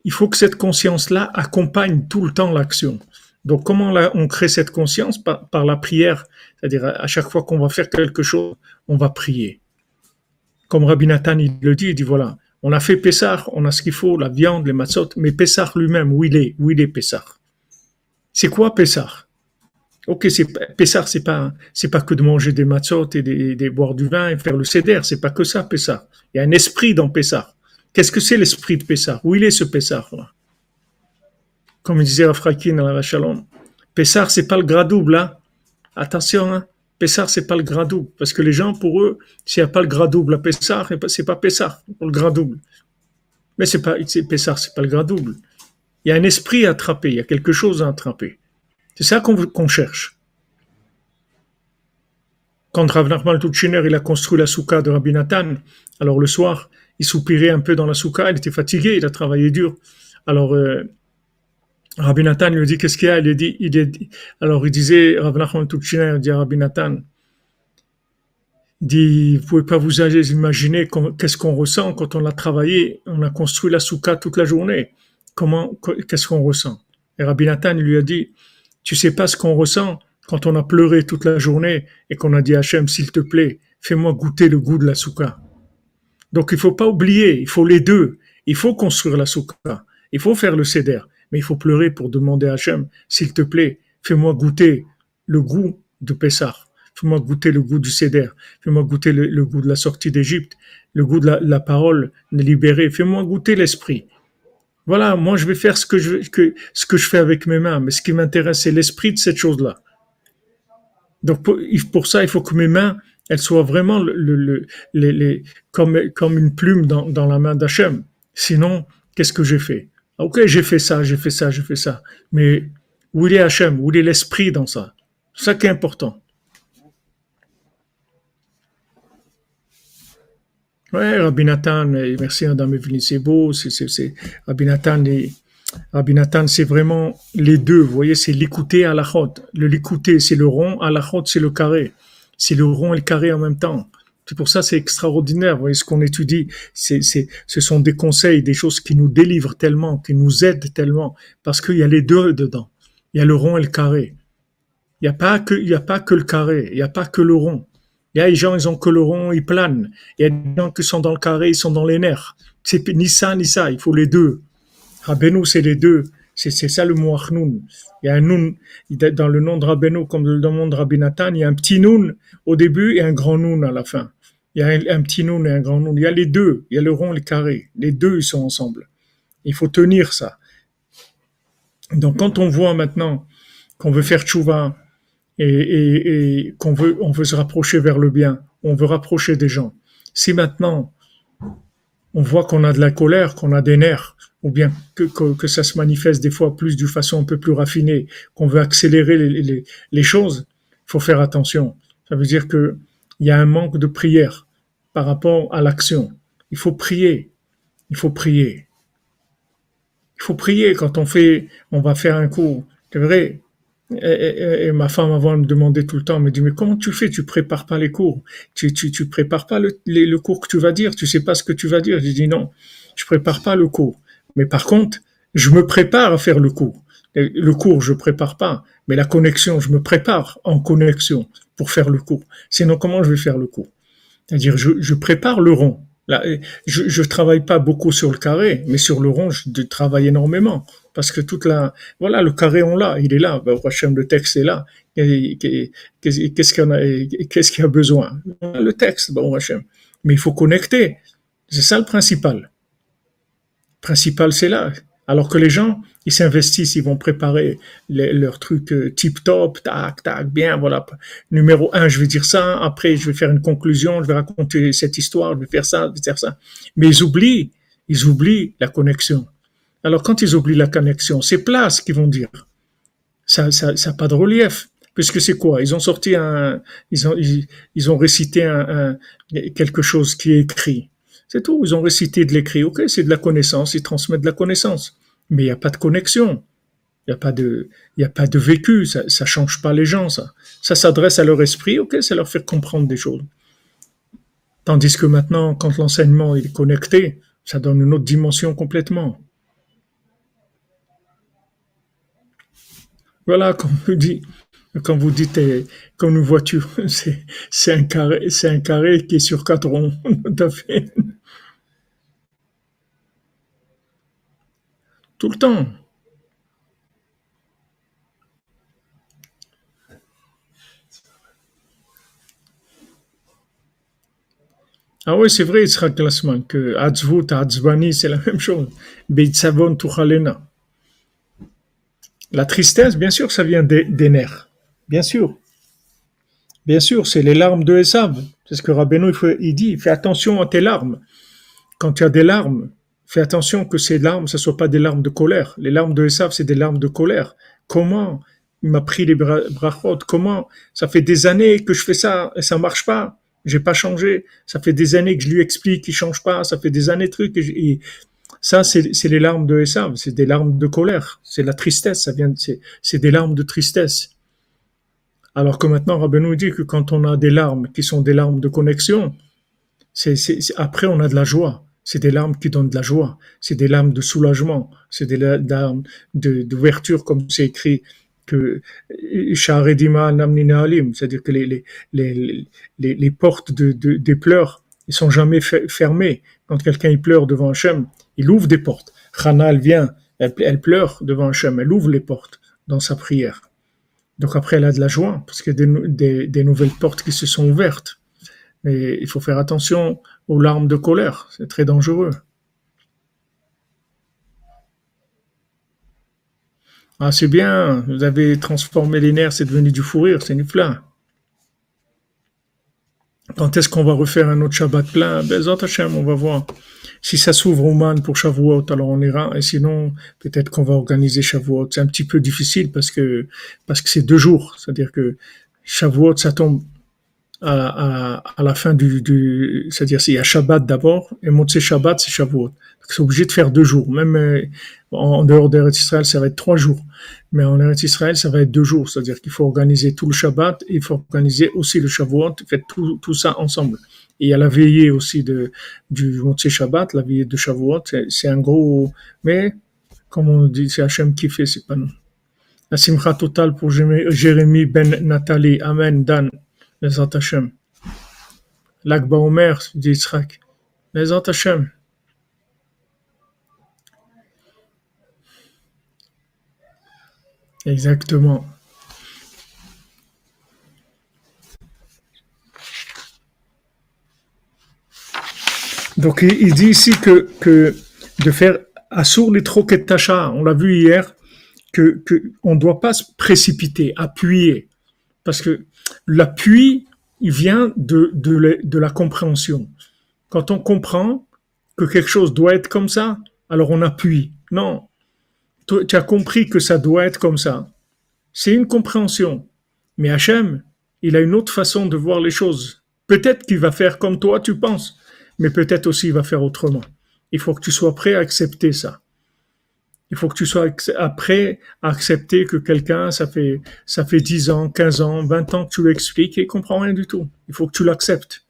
il faut que cette conscience-là accompagne tout le temps l'action. Donc, comment on crée cette conscience par, la prière, c'est-à-dire à chaque fois qu'on va faire quelque chose, on va prier. Comme Rabbi Nathan il le dit, il dit voilà, on a fait Pessah, on a ce qu'il faut, la viande, les matzot, mais Pessah lui-même, où il est, où il est Pessah? C'est quoi Pessah? Ok, c'est Pessah, c'est pas c'est pas que de manger des matzot et des, boire du vin et faire le seder, c'est pas que ça Pessah. Il y a un esprit dans Pessah. Qu'est-ce que c'est l'esprit de Pessah? Où il est ce Pessah là? Comme disait Rafrakin dans la Shalom, Pessah c'est pas le gras double. Hein. Attention, hein. Pessah c'est pas le gras double parce que les gens pour eux, s'il n'y a pas le gras double à Pessah, c'est pas Pessah le gras double. Mais c'est pas Pessah, c'est pas le gras double. Il y a un esprit à attraper, il y a quelque chose à attraper. C'est ça qu'on cherche. Quand Rav Nachman Tuchiner, il a construit la souka de Rabbi Nathan, alors le soir, il soupirait un peu dans la souka, il était fatigué, il a travaillé dur. Alors, euh, Rabbi Nathan lui dit qu'est-ce qu'il y a? Il dit, il alors il disait, Nachman Tuchiner dit à Rabbi Nathan, il dit, vous pouvez pas vous imaginer qu'est-ce qu'on ressent quand on a travaillé, on a construit la souka toute la journée. Comment, qu'est-ce qu'on ressent? Et Rabbi Nathan lui a dit, tu sais pas ce qu'on ressent quand on a pleuré toute la journée et qu'on a dit à Hachem, s'il te plaît, fais-moi goûter le goût de la souka. Donc il faut pas oublier, il faut les deux. Il faut construire la souka, il faut faire le céder, mais il faut pleurer pour demander à Hachem, s'il te plaît, fais-moi goûter le goût de Pessah. Fais-moi goûter le goût du céder. Fais-moi goûter le, goût de la sortie d'Égypte, le goût de la, parole libérée. Fais-moi goûter l'esprit. Voilà, moi je vais faire ce que je, que, ce que je fais avec mes mains, mais ce qui m'intéresse, c'est l'esprit de cette chose-là. Donc pour, ça, il faut que mes mains, elles soient vraiment le, comme, comme une plume dans, la main d'Hachem. Sinon, qu'est-ce que j'ai fait? Ok, j'ai fait ça, j'ai fait ça, j'ai fait ça. Mais où est Hachem? Où est l'esprit dans ça? C'est ça qui est important. Ouais, Rabbi Nathan, merci Adam c'est beau, c'est, Rabbi Nathan, Rabbi Nathan, c'est vraiment les deux, vous voyez, c'est l'écouter à la chôte. Le l'écouter, c'est le rond, à la chôte, c'est le carré. C'est le rond et le carré en même temps. C'est pour ça, c'est extraordinaire. Vous voyez, ce qu'on étudie, c'est, c'est, ce sont des conseils, des choses qui nous délivrent tellement, qui nous aident tellement, parce qu'il y a les deux dedans. Il y a le rond et le carré. Il n'y a pas que, il y a pas que le carré, il n'y a pas que le rond. Il y a des gens, ils ont que le rond, ils planent. Il y a des gens qui sont dans le carré, ils sont dans les nerfs. C'est ni ça, ni ça. Il faut les deux. Rabbeinu, c'est les deux. C'est ça le mot Achnoun. Il y a un Noun, dans le nom de Rabbeinu, comme dans le nom de Rabbi Nathan, il y a un petit Noun au début et un grand Noun à la fin. Il y a un, petit Noun et un grand Noun. Il y a les deux. Il y a le rond et le carré. Les deux, ils sont ensemble. Il faut tenir ça. Donc, quand on voit maintenant qu'on veut faire tchouva, et, qu'on veut, on veut se rapprocher vers le bien, on veut rapprocher des gens. Si maintenant on voit qu'on a de la colère, qu'on a des nerfs, ou bien que, ça se manifeste des fois plus d'une façon un peu plus raffinée, qu'on veut accélérer les, choses, il faut faire attention. Ça veut dire que il y a un manque de prière par rapport à l'action. Il faut prier. Il faut prier. Il faut prier quand on fait, on va faire un cours. C'est vrai, et, ma femme avant me demandait tout le temps, me dit mais comment tu fais? Tu prépares pas les cours Tu tu tu prépares pas le, le cours que tu vas dire Tu sais pas ce que tu vas dire J'ai dit non, je prépare pas le cours. Mais par contre, je me prépare à faire le cours. Le cours, je prépare pas, mais la connexion, je me prépare en connexion pour faire le cours. Sinon, comment je vais faire le cours? C'est-à-dire, je, je prépare le rond. Là, je, je travaille pas beaucoup sur le carré, mais sur le rond, je travaille énormément. Parce que toute la, voilà, le carré, on l'a, il est là. Ben, le texte est là. Qu'est-ce qu'il a, qu'est-ce qu'il a besoin? Le texte, bon, Mais il faut connecter. C'est ça le principal. Principal, c'est là. Alors que les gens, ils s'investissent, ils vont préparer leurs trucs euh, tip top, tac, tac, bien, voilà. Numéro un, je vais dire ça. Après, je vais faire une conclusion, je vais raconter cette histoire, je vais faire ça, je vais faire ça. Mais ils oublient, ils oublient la connexion. Alors, quand ils oublient la connexion, c'est plat ce qu'ils vont dire. Ça, ça, ça n'a pas de relief. Puisque c'est quoi? Ils ont sorti un, ils ont, ils, ont récité un, quelque chose qui est écrit. C'est tout. Ils ont récité de l'écrit. Ok, c'est de la connaissance. Ils transmettent de la connaissance. Mais il n'y a pas de connexion. Il n'y a pas de, vécu. Ça, ça change pas les gens. Ça, ça s'adresse à leur esprit. Ok, ça leur fait comprendre des choses. Tandis que maintenant, quand l'enseignement est connecté, ça donne une autre dimension complètement. Voilà, comme quand vous dites eh, comme une voiture, c'est un carré, c'est un carré qui est sur quatre ronds, tout. Tout le temps. Ah oui, c'est vrai, il sera que Atzvut, Atzvani, c'est la même chose. Beitzavon Tuchalena. La tristesse, bien sûr, ça vient des, nerfs. Bien sûr. Bien sûr, c'est les larmes de Esav. C'est ce que Rabbeinu dit. Fais attention à tes larmes. Quand tu as des larmes, fais attention que ces larmes, ce ne soient pas des larmes de colère. Les larmes de Esav, c'est des larmes de colère. Comment il m'a pris les brachot? Comment Ça fait des années que je fais ça et ça marche pas? J'ai pas changé. Ça fait des années que je lui explique qu'il change pas. Ça fait des années de trucs. Et, ça, c'est les larmes de Esav. C'est des larmes de colère. C'est la tristesse. Ça vient. C'est des larmes de tristesse. Alors que maintenant, nous dit que quand on a des larmes qui sont des larmes de connexion, c'est, après on a de la joie. C'est des larmes qui donnent de la joie. C'est des larmes de soulagement. C'est des larmes d'ouverture, comme c'est écrit que c'est-à-dire que les, les, les, les, portes de, des pleurs ne sont jamais fermées. Quand quelqu'un pleure devant Hachem, il ouvre des portes. Chana, elle vient, elle, elle pleure devant Hachem, elle ouvre les portes dans sa prière. Donc après, elle a de la joie, parce qu'il y a des, des, nouvelles portes qui se sont ouvertes. Mais il faut faire attention aux larmes de colère, c'est très dangereux. Ah, c'est bien, vous avez transformé les nerfs, c'est devenu du fou rire, c'est une flamme. Quand est-ce qu'on va refaire un autre Shabbat plein? Ben, on va voir. Si ça s'ouvre au man pour Shavuot, alors on ira. Et sinon, peut-être qu'on va organiser Shavuot. C'est un petit peu difficile parce que parce que c'est deux jours. C'est-à-dire que Shavuot, ça tombe à, à, la fin du, du c'est-à-dire s'il y a Shabbat d'abord et Motzei Shabbat, c'est Shavuot. C'est obligé de faire deux jours. Même euh, en dehors d'Eretz Israël, ça va être trois jours. Mais en Eretz Israël, ça va être deux jours. C'est-à-dire qu'il faut organiser tout le Shabbat et il faut organiser aussi le Shavuot. Faites tout, tout ça ensemble. Et il y a la veillée aussi de, du Motzei Shabbat, la veillée de Shavuot. C'est un gros, mais, comme on dit, c'est Hachem qui fait, c'est pas nous. La simcha totale pour Jérémie Ben Nathalie. Amen. Dan. Les Hashem. L'Akba Omer, dit Yitzhak. Les Hashem. Exactement. Donc il dit ici que, de faire assour les troquettes tacha, on l'a vu hier, que, que on ne doit pas se précipiter, appuyer, parce que l'appui, il vient de, de, la compréhension. Quand on comprend que quelque chose doit être comme ça, alors on appuie. Non, tu as compris que ça doit être comme ça. C'est une compréhension. Mais Hachem, il a une autre façon de voir les choses. Peut-être qu'il va faire comme toi, tu penses, mais peut-être aussi il va faire autrement. Il faut que tu sois prêt à accepter ça. Il faut que tu sois à accepter que quelqu'un, ça fait, ça fait 10 ans, 15 ans, 20 ans que tu lui expliques et il comprend rien du tout. Il faut que tu l'acceptes.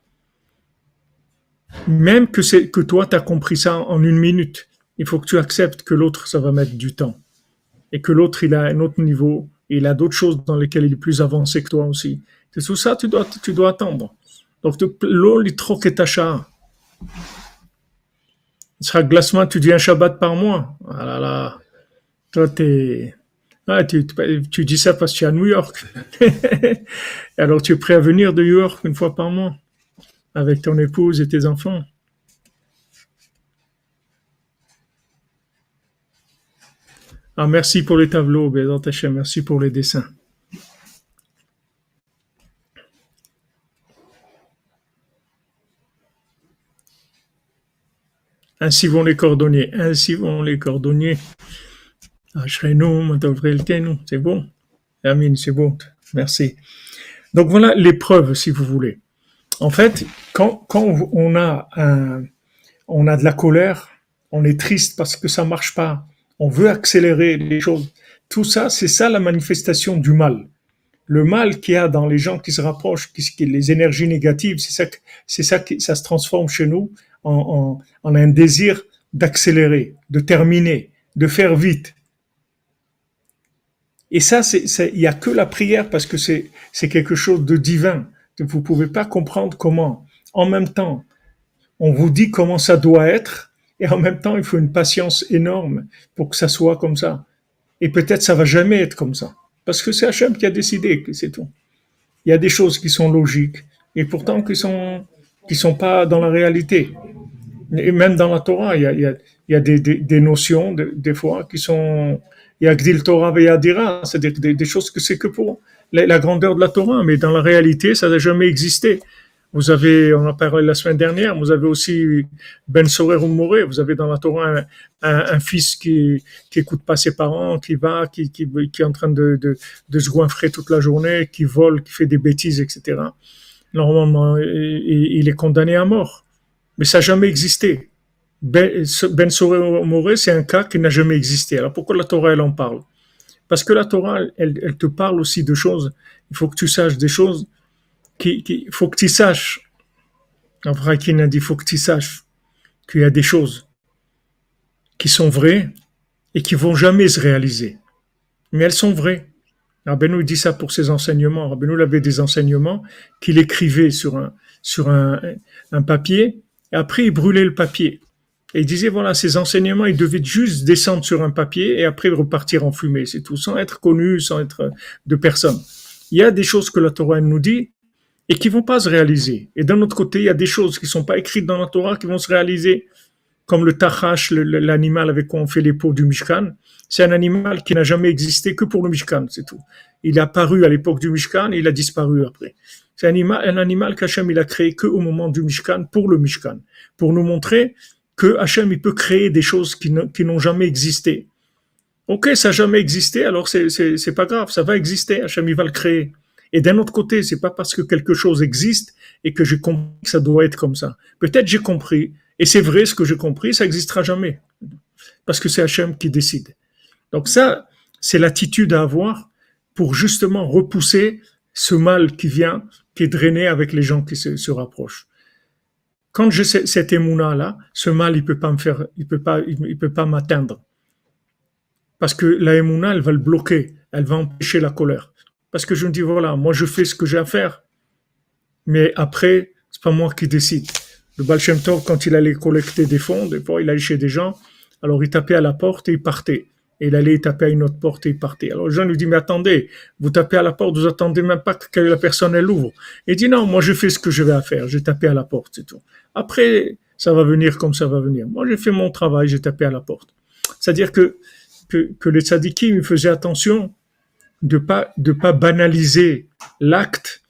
Même que c'est, que toi, tu as compris ça en une minute. Il faut que tu acceptes que l'autre, ça va mettre du temps. Et que l'autre, il a un autre niveau. Et il a d'autres choses dans lesquelles il est plus avancé que toi aussi. C'est tout ça, tu dois, tu dois attendre. Donc, l'eau, il troque sera glacement, tu dis un Shabbat par mois. Ah là là. Toi, t'es, ah, tu, tu, dis ça parce que tu es à New York. Alors, tu es prêt à venir de New York une fois par mois avec ton épouse et tes enfants? Ah, merci pour les tableaux, Bézant merci pour les dessins. Ainsi vont les cordonniers, ainsi vont les cordonniers. C'est bon. Amine, c'est bon. Merci. Donc voilà l'épreuve, si vous voulez. En fait, quand, quand on a un, on a de la colère, on est triste parce que ça marche pas, on veut accélérer les choses. Tout ça, c'est ça la manifestation du mal. Le mal qu'il y a dans les gens qui se rapprochent, les énergies négatives, c'est ça, c'est ça qui, se transforme chez nous en, en, un désir d'accélérer, de terminer, de faire vite. Et ça, il y a que la prière parce que c'est, quelque chose de divin. Vous pouvez pas comprendre comment. En même temps, on vous dit comment ça doit être, et en même temps, il faut une patience énorme pour que ça soit comme ça. Et peut-être ça va jamais être comme ça. Parce que c'est Hachem qui a décidé que c'est tout. Il y a des choses qui sont logiques et pourtant qui sont, qui sont pas dans la réalité. Et même dans la Torah, il y a, il y a, des, des, notions, de- des fois, qui sont. Il y a Gdil Torah et Yadira, c'est-à-dire des, choses que c'est que pour la grandeur de la Torah, mais dans la réalité, ça n'a jamais existé. Vous avez, on en a parlé la semaine dernière, vous avez aussi Ben Sorer ou Moré, vous avez dans la Torah un, fils qui qui pas ses parents, qui va, qui, qui, est en train de, de, se goinfrer toute la journée, qui vole, qui fait des bêtises, etc. Normalement, il est condamné à mort. Mais ça n'a jamais existé. Ben, ben Moré, c'est un cas qui n'a jamais existé. Alors pourquoi la Torah, elle en parle? Parce que la Torah, elle te parle aussi de choses. Il faut que tu saches des choses. Qui, qui, faut que tu saches. Qui a dit, faut que tu saches qu'il y a des choses qui sont vraies et qui vont jamais se réaliser. Mais elles sont vraies. Rabbeinu dit ça pour ses enseignements. Rabbeinu avait des enseignements qu'il écrivait sur un, sur un, un papier et après il brûlait le papier. Et il disait, voilà, ces enseignements, ils devaient juste descendre sur un papier et après repartir en fumée, c'est tout, sans être connus, sans être de personne. Il y a des choses que la Torah nous dit et qui vont pas se réaliser. Et d'un autre côté, il y a des choses qui sont pas écrites dans la Torah qui vont se réaliser, comme le tachash, l'animal avec quoi on fait les peaux du Mishkan. C'est un animal qui n'a jamais existé que pour le Mishkan, c'est tout. Il est apparu à l'époque du Mishkan et il a disparu après. C'est un animal, un animal qu'Hachem il a créé que au moment du Mishkan, pour le Mishkan, pour nous montrer que Hachem il peut créer des choses qui n'ont jamais existé. Ok, ça n'a jamais existé, alors c'est pas grave, ça va exister. Hachem il va le créer. Et d'un autre côté, c'est pas parce que quelque chose existe et que j'ai compris que ça doit être comme ça. Peut-être j'ai compris et c'est vrai ce que j'ai compris, ça existera jamais parce que c'est Hachem qui décide. Donc ça, c'est l'attitude à avoir pour justement repousser ce mal qui vient, qui est drainé avec les gens qui se, rapprochent. Quand j'ai ce- cette émouna là, ce mal il peut peut pas, peut pas m'atteindre parce que la émouna elle va le bloquer, elle va empêcher la colère. Parce que je me dis voilà, moi je fais ce que j'ai à faire, mais après c'est pas moi qui décide. Le Baal quand il allait collecter des fonds, des fois il allait chez des gens, alors il tapait à la porte et il partait. Et il allait taper à une autre porte et il partait. Alors le gens lui dit, mais attendez, vous tapez à la porte, vous attendez même pas que la personne elle ouvre. Il dit, non, moi je fais ce que je vais à faire, j'ai tapé à la porte, c'est tout. Après, ça va venir comme ça va venir. Moi j'ai fait mon travail, j'ai tapé à la porte. C'est-à-dire que, que, que les tzadikim faisaient attention de pas, de pas banaliser l'acte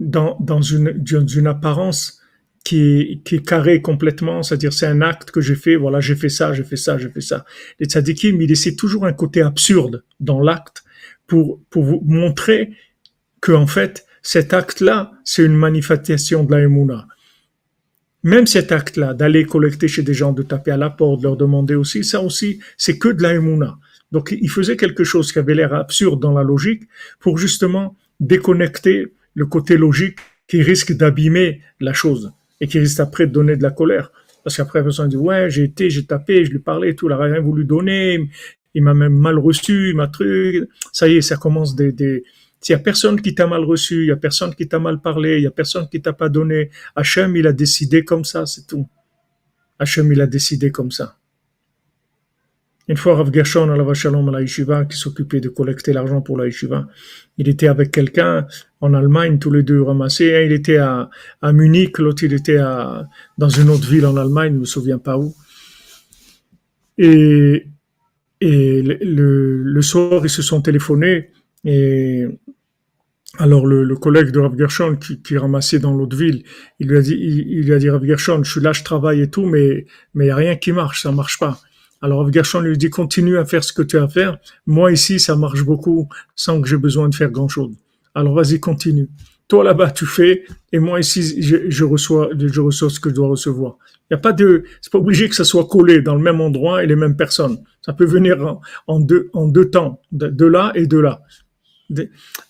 dans, dans, une, dans une apparence qui est, qui est complètement, c'est-à-dire c'est un acte que j'ai fait, voilà, j'ai fait ça, j'ai fait ça, j'ai fait ça. Les tzadikim, ils essaient toujours un côté absurde dans l'acte pour, pour vous montrer que, en fait, cet acte-là, c'est une manifestation de la émouna. Même cet acte-là, d'aller collecter chez des gens, de taper à la porte, de leur demander aussi, ça aussi, c'est que de la émouna. Donc, il faisait quelque chose qui avait l'air absurde dans la logique pour justement déconnecter le côté logique qui risque d'abîmer la chose et qui risque après de donner de la colère. Parce qu'après, la personne dit, ouais, j'ai été, j'ai tapé, je lui parlais tout, il n'a rien voulu donner, il m'a même mal reçu, il m'a truc. Ça y est, ça commence des, des, s'il y a personne qui t'a mal reçu, il y a personne qui t'a mal parlé, il y a personne qui t'a pas donné, Hachem, il a décidé comme ça, c'est tout. Hachem, il a décidé comme ça. Une fois, Rav Gershon, à la Yeshiva, qui s'occupait de collecter l'argent pour la Yeshiva, il était avec quelqu'un en Allemagne, tous les deux ramassés. Un, il était à, à Munich, l'autre, il était dans une autre ville en Allemagne, je ne me souviens pas où. Et, et le, soir, ils se sont téléphonés. Et alors, le, collègue de Rav Gershon qui, qui ramassait dans l'autre ville, il lui a dit, il, lui a dit, Rav Gershon, je suis là, je travaille et tout, mais mais il n'y a rien qui marche, ça marche pas. Alors Rav Gershon lui dit, continue à faire ce que tu as à faire. Moi ici, ça marche beaucoup sans que j'ai besoin de faire grand chose. Alors vas-y, continue. Toi là-bas, tu fais, et moi ici, je, reçois, je reçois ce que je dois recevoir. Il y a pas de, c'est pas obligé que ça soit collé dans le même endroit et les mêmes personnes. Ça peut venir en, deux, temps, de, là et de là.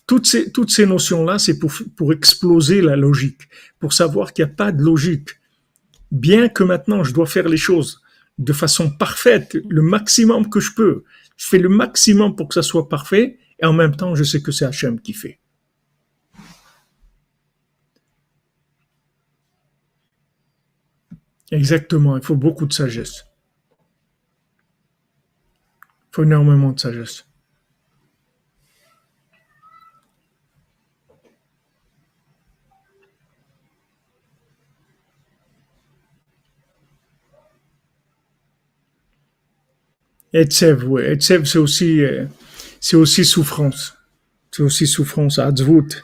Toutes ces, toutes ces notions-là, c'est pour, pour exploser la logique, pour savoir qu'il n'y a pas de logique. Bien que maintenant, je dois faire les choses de façon parfaite, le maximum que je peux. Je fais le maximum pour que ça soit parfait, et en même temps, je sais que c'est Hachem qui fait. Exactement, il faut beaucoup de sagesse. Il faut énormément de sagesse. Etzev, oui. Etzev, c'est aussi, euh, c'est aussi souffrance. C'est aussi souffrance. Atzvut,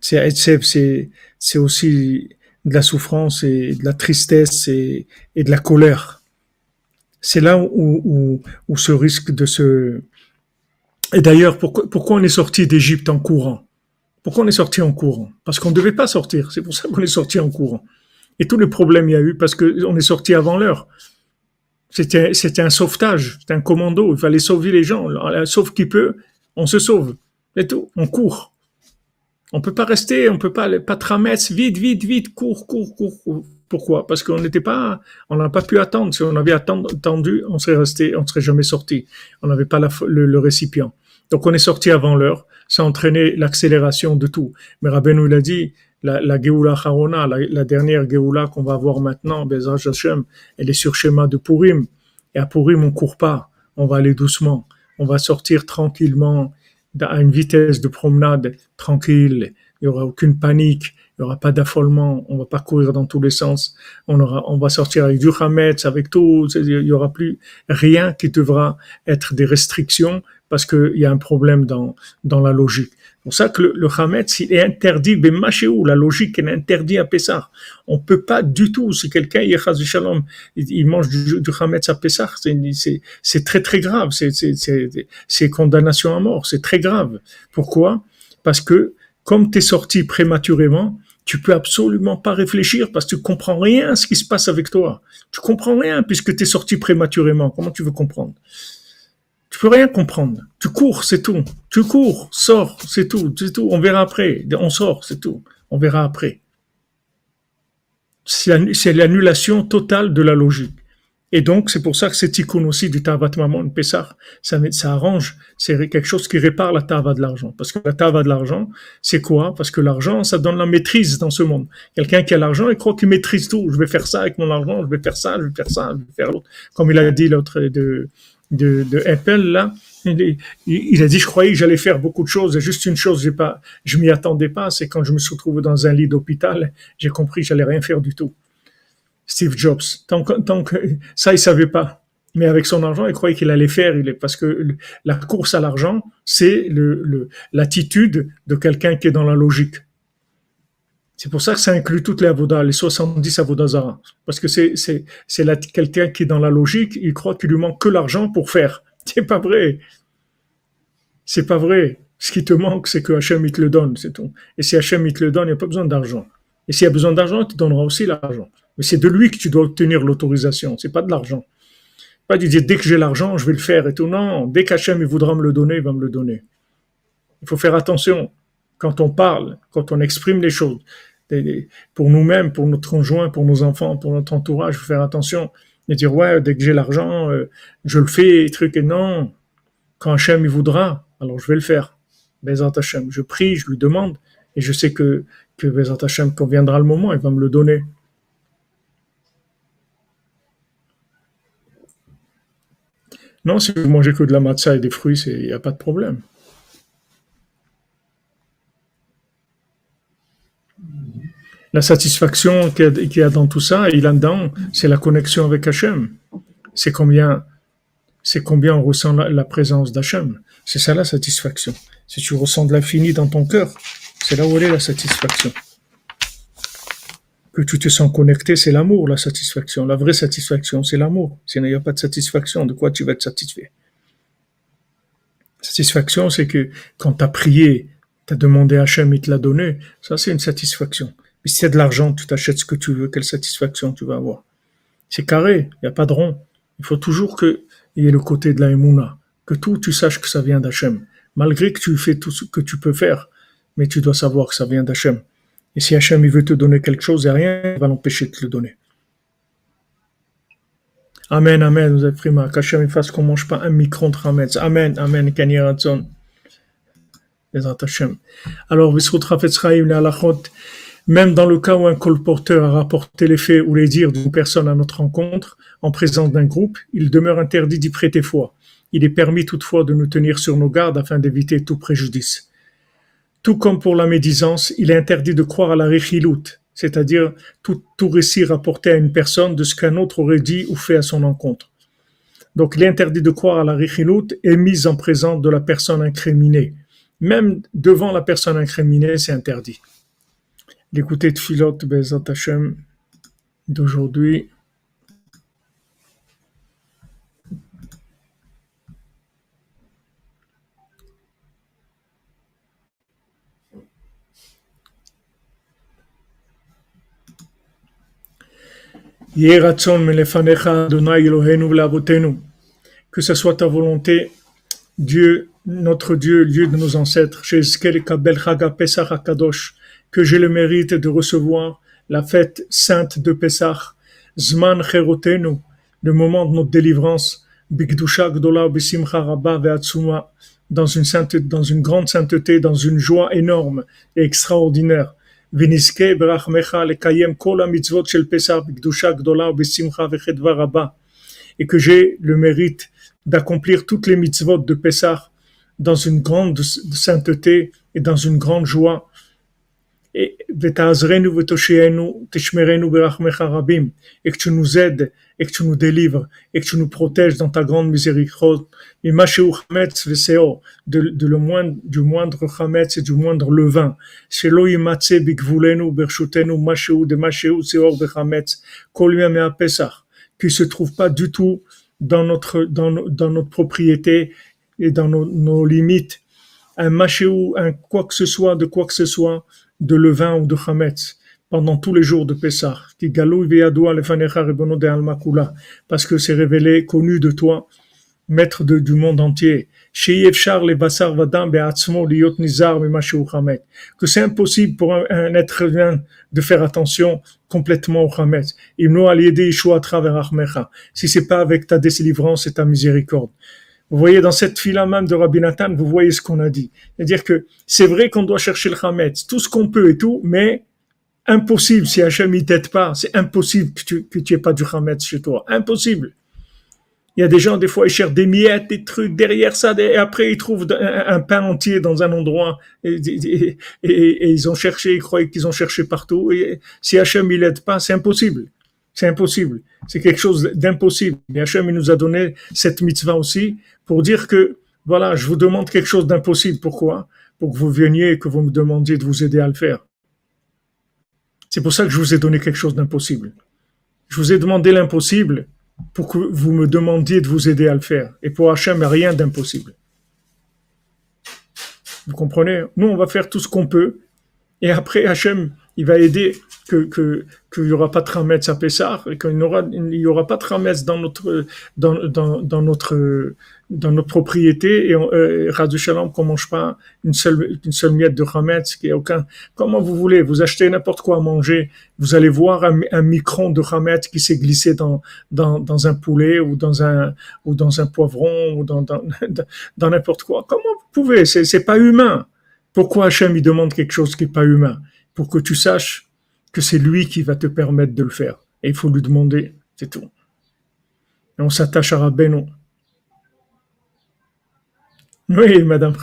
c'est Etzev, c'est, c'est aussi de la souffrance et de la tristesse et, et de la colère. C'est là où, où, où ce risque de se... Et d'ailleurs, pourquoi, pourquoi on est sorti d'Égypte en courant? Pourquoi on est sorti en courant? Parce qu'on ne devait pas sortir. C'est pour ça qu'on est sorti en courant. Et tous les problèmes il y a eu parce qu'on est sorti avant l'heure. C'était, un sauvetage, c'était un commando. Il fallait sauver les gens. Sauf qui peut, on se sauve. C'est tout. On court. On peut pas rester, on peut pas, pas tramettre, vite, vite, vite, cours, cours, cours. Pourquoi? Parce qu'on n'était pas, on n'a pas pu attendre. Si on avait attendu, on serait resté, on serait jamais sorti. On n'avait pas le, récipient. Donc on est sorti avant l'heure. Ça a entraîné l'accélération de tout. Mais Rabbeinu il a dit, la, la Harona, la, dernière Geoula qu'on va voir maintenant, Bezach Hashem, elle est sur schéma de Purim. Et à Purim, on court pas. On va aller doucement. On va sortir tranquillement à une vitesse de promenade tranquille, il n'y aura aucune panique, il n'y aura pas d'affolement, on va pas courir dans tous les sens, on aura, on va sortir avec du hametz, avec tout, il y aura plus rien qui devra être des restrictions parce qu'il y a un problème dans, dans la logique. C'est pour ça que le, le Hametz, il est interdit, mais où? La logique est interdite à Pessah. On peut pas du tout, si quelqu'un, Shalom, il mange du, du Hametz à Pessah, c'est très très grave, c'est condamnation à mort, c'est très grave. Pourquoi? Parce que comme tu es sorti prématurément, tu peux absolument pas réfléchir parce que tu comprends rien à ce qui se passe avec toi. Tu comprends rien puisque tu es sorti prématurément. Comment tu veux comprendre? Tu peux rien comprendre. Tu cours, c'est tout. Tu cours, sors, c'est tout, c'est tout. On verra après. On sort, c'est tout. On verra après. C'est l'annulation totale de la logique. Et donc, c'est pour ça que cette icône aussi du Tavat Mamon Pessah, ça, ça arrange, c'est quelque chose qui répare la Tava de l'argent. Parce que la Tava de l'argent, c'est quoi? Parce que l'argent, ça donne la maîtrise dans ce monde. Quelqu'un qui a l'argent, il croit qu'il maîtrise tout. Je vais faire ça avec mon argent, je vais faire ça, je vais faire ça, je vais faire l'autre. Comme il a dit l'autre de, de, de Apple là, il, a dit je croyais que j'allais faire beaucoup de choses, juste une chose, j'ai pas, je m'y attendais pas, c'est quand je me suis retrouvé dans un lit d'hôpital, j'ai compris que j'allais rien faire du tout. Steve Jobs, tant que, ça il savait pas, mais avec son argent il croyait qu'il allait faire, parce que la course à l'argent c'est l'attitude de quelqu'un qui est dans la logique. C'est pour ça que ça inclut toutes les avodas, les 70 avodazara. Parce que c'est, c'est, c'est quelqu'un qui est dans la logique, il croit qu'il lui manque que l'argent pour faire. C'est pas vrai. C'est pas vrai. Ce qui te manque, c'est que Hachem, il te le donne, c'est tout. Et si Hachem, il te le donne, il n'y a pas besoin d'argent. Et s'il y a besoin d'argent, il te donnera aussi l'argent. Mais c'est de lui que tu dois obtenir l'autorisation. C'est pas de l'argent. Pas de dire, dès que j'ai l'argent, je vais le faire et tout. Non, dès qu'Hachem, il voudra me le donner, il va me le donner. Il faut faire attention quand on parle, quand on exprime les choses pour nous-mêmes, pour notre conjoint, pour nos enfants, pour notre entourage, faut faire attention et dire ouais, dès que j'ai l'argent, euh, je le fais, truc et non. Quand Hachem il voudra, alors je vais le faire. Bezat Hachem, je prie, je lui demande et je sais que que Bezat Hachem, quand viendra le moment, il va me le donner. Non, si vous mangez que de la matzah et des fruits, il n'y a pas de problème. la satisfaction qu'il y, a dans tout ça, et là-dedans, c'est la connexion avec Hachem. C'est combien, c'est combien on ressent la, présence d'Hachem. C'est ça la satisfaction. Si tu ressens de l'infini dans ton cœur, c'est là où est la satisfaction. Que tu te sens connecté, c'est l'amour, la satisfaction. La vraie satisfaction, c'est l'amour. S'il n'y a pas de satisfaction, de quoi tu vas être satisfait? Satisfaction, c'est que quand tu as prié, tu as demandé à Hachem, il te l'a donné. Ça, c'est une satisfaction. Mais si a de l'argent, tu t'achètes ce que tu veux, quelle satisfaction tu vas avoir? C'est carré, il n'y a pas de rond. Il faut toujours qu'il y ait le côté de la émouna, que tout, tu saches que ça vient d'Hachem. Malgré que tu fais tout ce que tu peux faire, mais tu dois savoir que ça vient d'Hachem. Et si Hachem il veut te donner quelque chose, et rien va l'empêcher de te le donner. Amen, amen, vous êtes prima. Qu'Hachem fasse qu'on mange pas un micron de Hametz. Amen, amen, Kanyaratzon. Alors, Visrut Rafetz Chaim, la même dans le cas où un colporteur a rapporté les faits ou les dires d'une personne à notre rencontre, en présence d'un groupe, il demeure interdit d'y prêter foi. Il est permis toutefois de nous tenir sur nos gardes afin d'éviter tout préjudice. Tout comme pour la médisance, il est interdit de croire à la réchiloute, c'est-à-dire tout, récit rapporté à une personne de ce qu'un autre aurait dit ou fait à son encontre. Donc, il est interdit de croire à la richilut et mise en présence de la personne incriminée. Même devant la personne incriminée, c'est interdit. L'écouter de Philote Bezat Hashem d'aujourd'hui. Que ce soit ta volonté, Dieu, notre Dieu, Dieu de nos ancêtres, que j'ai le mérite de recevoir la fête sainte de Pesach, Zman Cherotenu, le moment de notre délivrance, Bigdusha Gdola Rabba dans une dans une grande sainteté, dans une joie énorme et extraordinaire et que j'ai le mérite d'accomplir toutes les mitzvot de Pessah dans une grande sainteté et dans une grande joie et que tu nous aides et que tu nous délivres et que tu nous protèges dans ta grande miséricorde. de, de le moindre, du moindre chametz et du moindre levain. qui se trouve pas du tout dans notre, dans, dans notre propriété et dans nos, nos limites. Un machéou, un quoi que ce soit, de quoi que ce soit, de levain ou de chametz pendant tous les jours de Pessah, parce que c'est révélé, connu de toi, maître du monde entier, que c'est impossible pour un, être humain de faire attention complètement au travers Si c'est pas avec ta délivrance et ta miséricorde. Vous voyez, dans cette fila même de Rabbi Nathan, vous voyez ce qu'on a dit. C'est-à-dire que c'est vrai qu'on doit chercher le Hametz, tout ce qu'on peut et tout, mais impossible, si Hachem ne t'aide pas, c'est impossible que tu, que tu aies pas du Hametz chez toi. Impossible. Il y a des gens, des fois, ils cherchent des miettes, des trucs derrière ça, et après, ils trouvent un, pain entier dans un endroit, et, ils ont cherché, ils croyaient qu'ils ont cherché partout, et si Hachem ne l'aide pas, c'est impossible. C'est impossible. C'est quelque chose d'impossible. Et Hachem il nous a donné cette mitzvah aussi pour dire que, voilà, je vous demande quelque chose d'impossible. Pourquoi? Pour que vous veniez et que vous me demandiez de vous aider à le faire. C'est pour ça que je vous ai donné quelque chose d'impossible. Je vous ai demandé l'impossible pour que vous me demandiez de vous aider à le faire. Et pour Hachem, rien d'impossible. Vous comprenez? Nous, on va faire tout ce qu'on peut. Et après, Hachem, il va aider que qu'il n'y aura pas de trametz à Pessah qu'il n'y aura pas de trametz dans notre dans, dans, dans notre dans notre propriété et euh, Shalom qu'on mange pas une seule une seule miette de chametz qui a aucun comment vous voulez vous achetez n'importe quoi à manger vous allez voir un, un micron de chametz qui s'est glissé dans, dans dans un poulet ou dans un ou dans un poivron ou dans dans dans n'importe quoi. Comment vous pouvez c'est c'est pas humain. Pourquoi Hachem il demande quelque chose qui est pas humain? Pour que tu saches que c'est lui qui va te permettre de le faire. Et il faut lui demander, c'est tout. Et on s'attache à Rabbeinu. Oui, Madame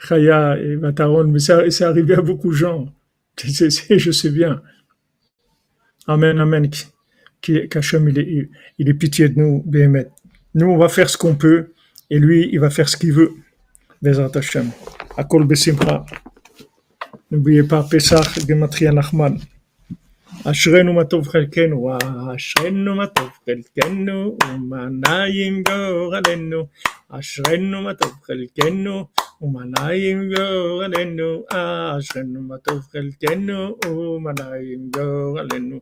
Chaya, et Mataron, mais c'est arrivé à beaucoup de gens. je sais bien. Amen, amen. Qu'Hachem, il est, pitié de nous, Béhémet. Nous, on va faire ce qu'on peut, et lui, il va faire ce qu'il veut. Bezat Hashem. Akol. N'oubliez pas Pesach, Gematria Nachman. אשרינו מה טוב חלקנו, אשרינו מה טוב חלקנו, ומה נעים גורלנו. אשרינו מה טוב חלקנו, ומה נעים גורלנו. אשרינו מה טוב חלקנו, ומה נעים גורלנו.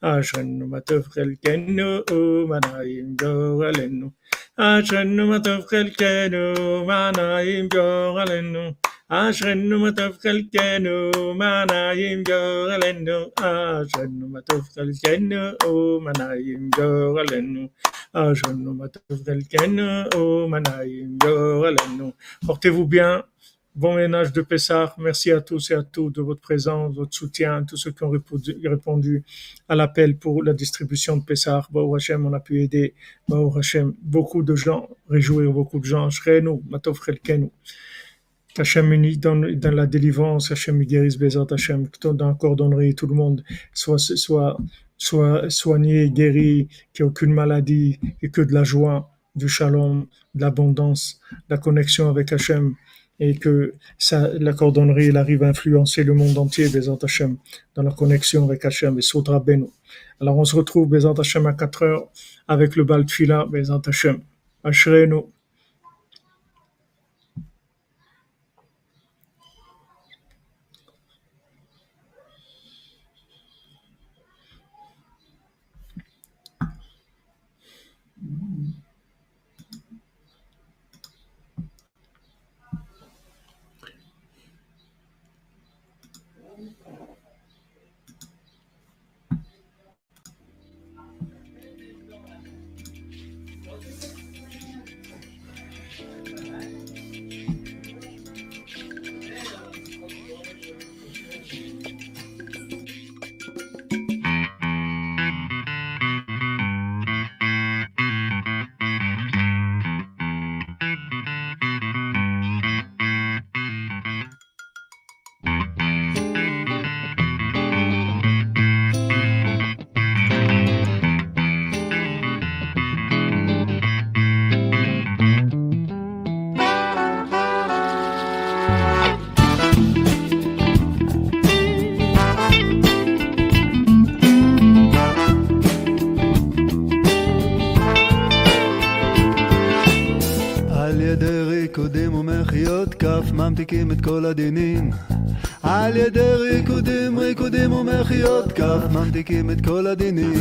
אשרינו מה טוב חלקנו, ומה נעים גורלנו. אשרינו מה טוב חלקנו, ומה נעים גורלנו. אשרנו מה טוב חלקנו, מה נעים גורלנו, אשרנו מה טוב חלקנו, מה נעים גורלנו, אשרנו מה טוב חלקנו, מה נעים גורלנו. Portez-vous bien. Bon ménage de Pessah. Merci à tous et à toutes de votre présence, votre soutien, tous ceux qui ont répondu à l'appel pour la distribution de Pessah. Baou Hashem, on a pu aider. Baou Hashem, beaucoup de gens, réjouir beaucoup de gens. Shrenu, Matov Chelkenu. Hachem unis dans, dans la délivrance, Hachem guérisse Bézat, Hachem, dans la cordonnerie, tout le monde soit, soit, soit soigné, guéri, qu'il n'y ait aucune maladie et que de la joie. du shalom, de l'abondance, la connexion avec Hachem, et que ça, la cordonnerie elle arrive à influencer le monde entier, Bezat Hachem, dans la connexion avec Hachem et Soudra Beno. Alors on se retrouve, Bezat Hachem, à 4 heures avec le Bal Tfila, Bezat Hachem. Ashrenu. כל הדינים. על ידי ריקודים, ריקודים ומחיאות כף ממתיקים את כל הדינים.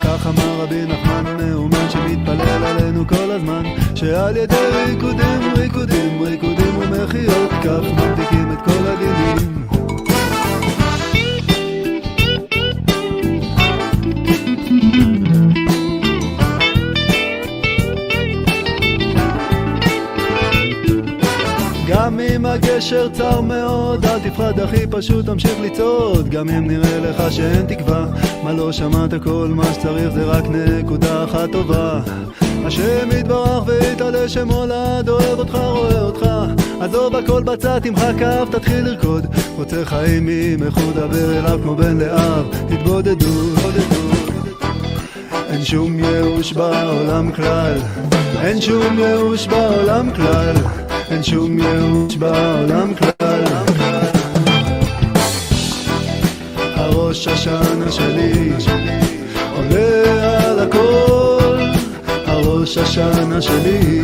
כך אמר רבי נחמן מאומן שמתפלל עלינו כל הזמן שעל ידי ריקודים, ריקודים, ריקודים ומחיאות כף ממתיקים את כל הדינים הגשר צר מאוד, אל תפחד אחי, פשוט תמשיך לצעוד. גם אם נראה לך שאין תקווה מה לא שמעת? כל מה שצריך זה רק נקודה אחת טובה. השם יתברך ויתעלה שמולד, אוהב אותך, רואה אותך. עזוב הכל בצד, תמחק כף, תתחיל לרקוד. רוצה חיים ממך, דבר אליו כמו בן לאב. תתבודדו, אין שום ייאוש בעולם כלל. אין שום ייאוש בעולם כלל שום ייאוש בעולם כלל. הראש השנה שלי עולה על הכל. הראש השנה שלי